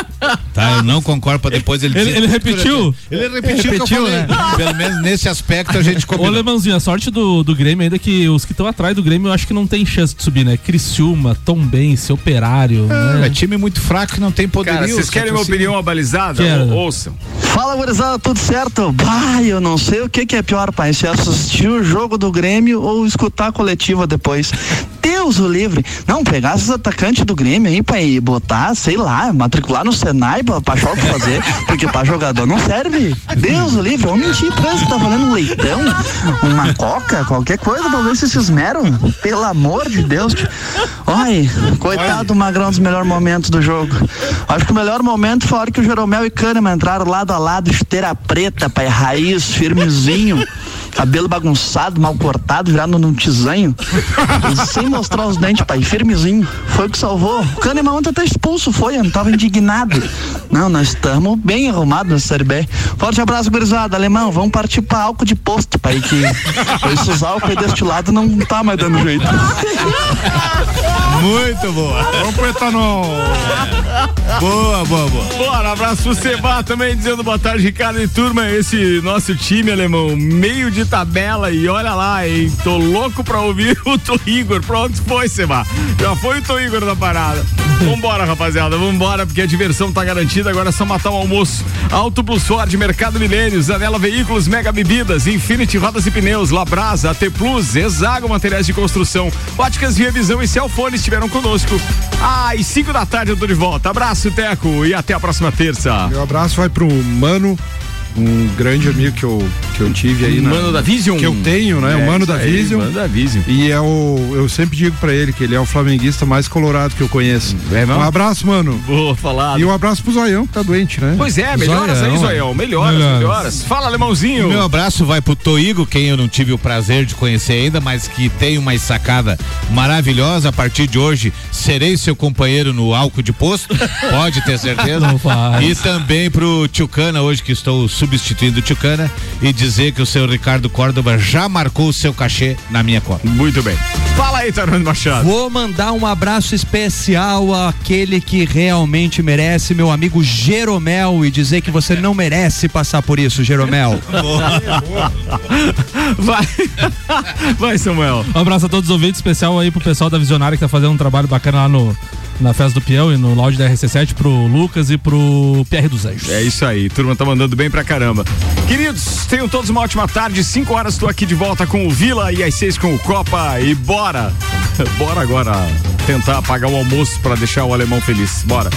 Tá? Eu não concordo pra depois ele Ele- dizer. ele repetiu? Ele repetiu, que eu Repetiu, falei. né? Pelo menos nesse aspecto a gente Ô, combinou. Lemãozinho, a sorte do, do Grêmio ainda é que os que estão atrás do Grêmio eu acho que não tem chance de subir, né? Criciúma, Tombense, Operário. né? É time muito fraco que não tem poderio. Cara, vocês querem uma opinião abalizada? Quero. Ou- Ouçam. Fala, gurizada, tudo certo? Bah, eu não sei o que, que é pior, pai, se assistir o jogo do Grêmio ou escutar a coletiva depois. Deus o livre. Não, pegar esses atacantes do Grêmio aí, pai, e botar, sei lá, matricular no Senai pra, pra fazer, porque pra jogador não serve. Deus livre, vamos mentir eles que tá valendo um leitão, uma coca, qualquer coisa pra ver se se esmeram. Pelo amor de Deus. Olha, coitado do Magrão dos melhores momentos do jogo. Acho que o melhor momento foi a hora que o Jeromel e Kahneman entraram lado a lado, esteira preta, pai, raiz, firmezinho, cabelo bagunçado, mal cortado, virado num tisanho, e sem mostrar os dentes, pai, firmezinho. Foi o que salvou. O Kahneman ontem até expulso, foi, eu não tava indignado. Não, nós estamos bem arrumados na Série B. Forte abraço, gurizada. Alemão, vamos partir pra álcool de posto, pai, que esses álcool aí deste lado não tá mais dando jeito. Muito boa. Vamos pro etanol. Boa, boa, boa. Bora, abraço pro Seba também, dizendo boa tarde, Ricardo e turma. Esse nosso time, alemão, meio de de tabela e olha lá, hein? Tô louco pra ouvir o Tô Igor. Pronto, foi, Seba. Já foi o Tô Igor da parada. Vambora, rapaziada, vambora, porque a diversão tá garantida. Agora é só matar o almoço. Auto Plus Ford, Mercado Milênios, Anela Veículos, Mega Bebidas, Infinity Rodas e Pneus, Labrasa, AT Plus, Exago Materiais de Construção, Óticas Via Visão e Celfone estiveram conosco. Às 5 da tarde eu tô de volta. Abraço, Teco, e até a próxima terça. Meu abraço vai pro Mano, um grande amigo que eu, que eu tive aí. na- Mano da Vision? Que eu tenho, né? É, o Mano da aí, Vision. Mano da Vision. E é o, eu sempre digo pra ele que ele é o flamenguista mais colorado que eu conheço. não? um abraço, mano. Boa falado. E um abraço pro Zoião, que tá doente, né? Pois é, melhoras aí, Zoião. Melhoras, melhoras. Fala, alemãozinho. O meu abraço vai pro Toigo, quem eu não tive o prazer de conhecer ainda, mas que tem uma sacada maravilhosa. A partir de hoje, serei seu companheiro no álcool de posto, pode ter certeza. Não faz. E também pro Tchucana, hoje que estou substituindo o Tchucana, e dizer que o seu Ricardo Córdova já marcou o seu cachê na minha conta. Muito bem. Fala aí, Tarano Machado. Vou mandar um abraço especial àquele que realmente merece, meu amigo Jeromel, e dizer que você não merece passar por isso, Jeromel. Vai. Vai, Samuel. Um abraço a todos os ouvintes, especial aí pro pessoal da Visionária que tá fazendo um trabalho bacana lá no, na festa do Pião e no lounge da RC7, pro Lucas e pro PR dos Anjos. É isso aí, turma tá mandando bem pra caramba. Queridos, tenham todos uma ótima tarde. 5 horas tô aqui de volta com o Vila e às 6 com o Copa. E bora! Bora agora tentar pagar o almoço pra deixar o alemão feliz. Bora.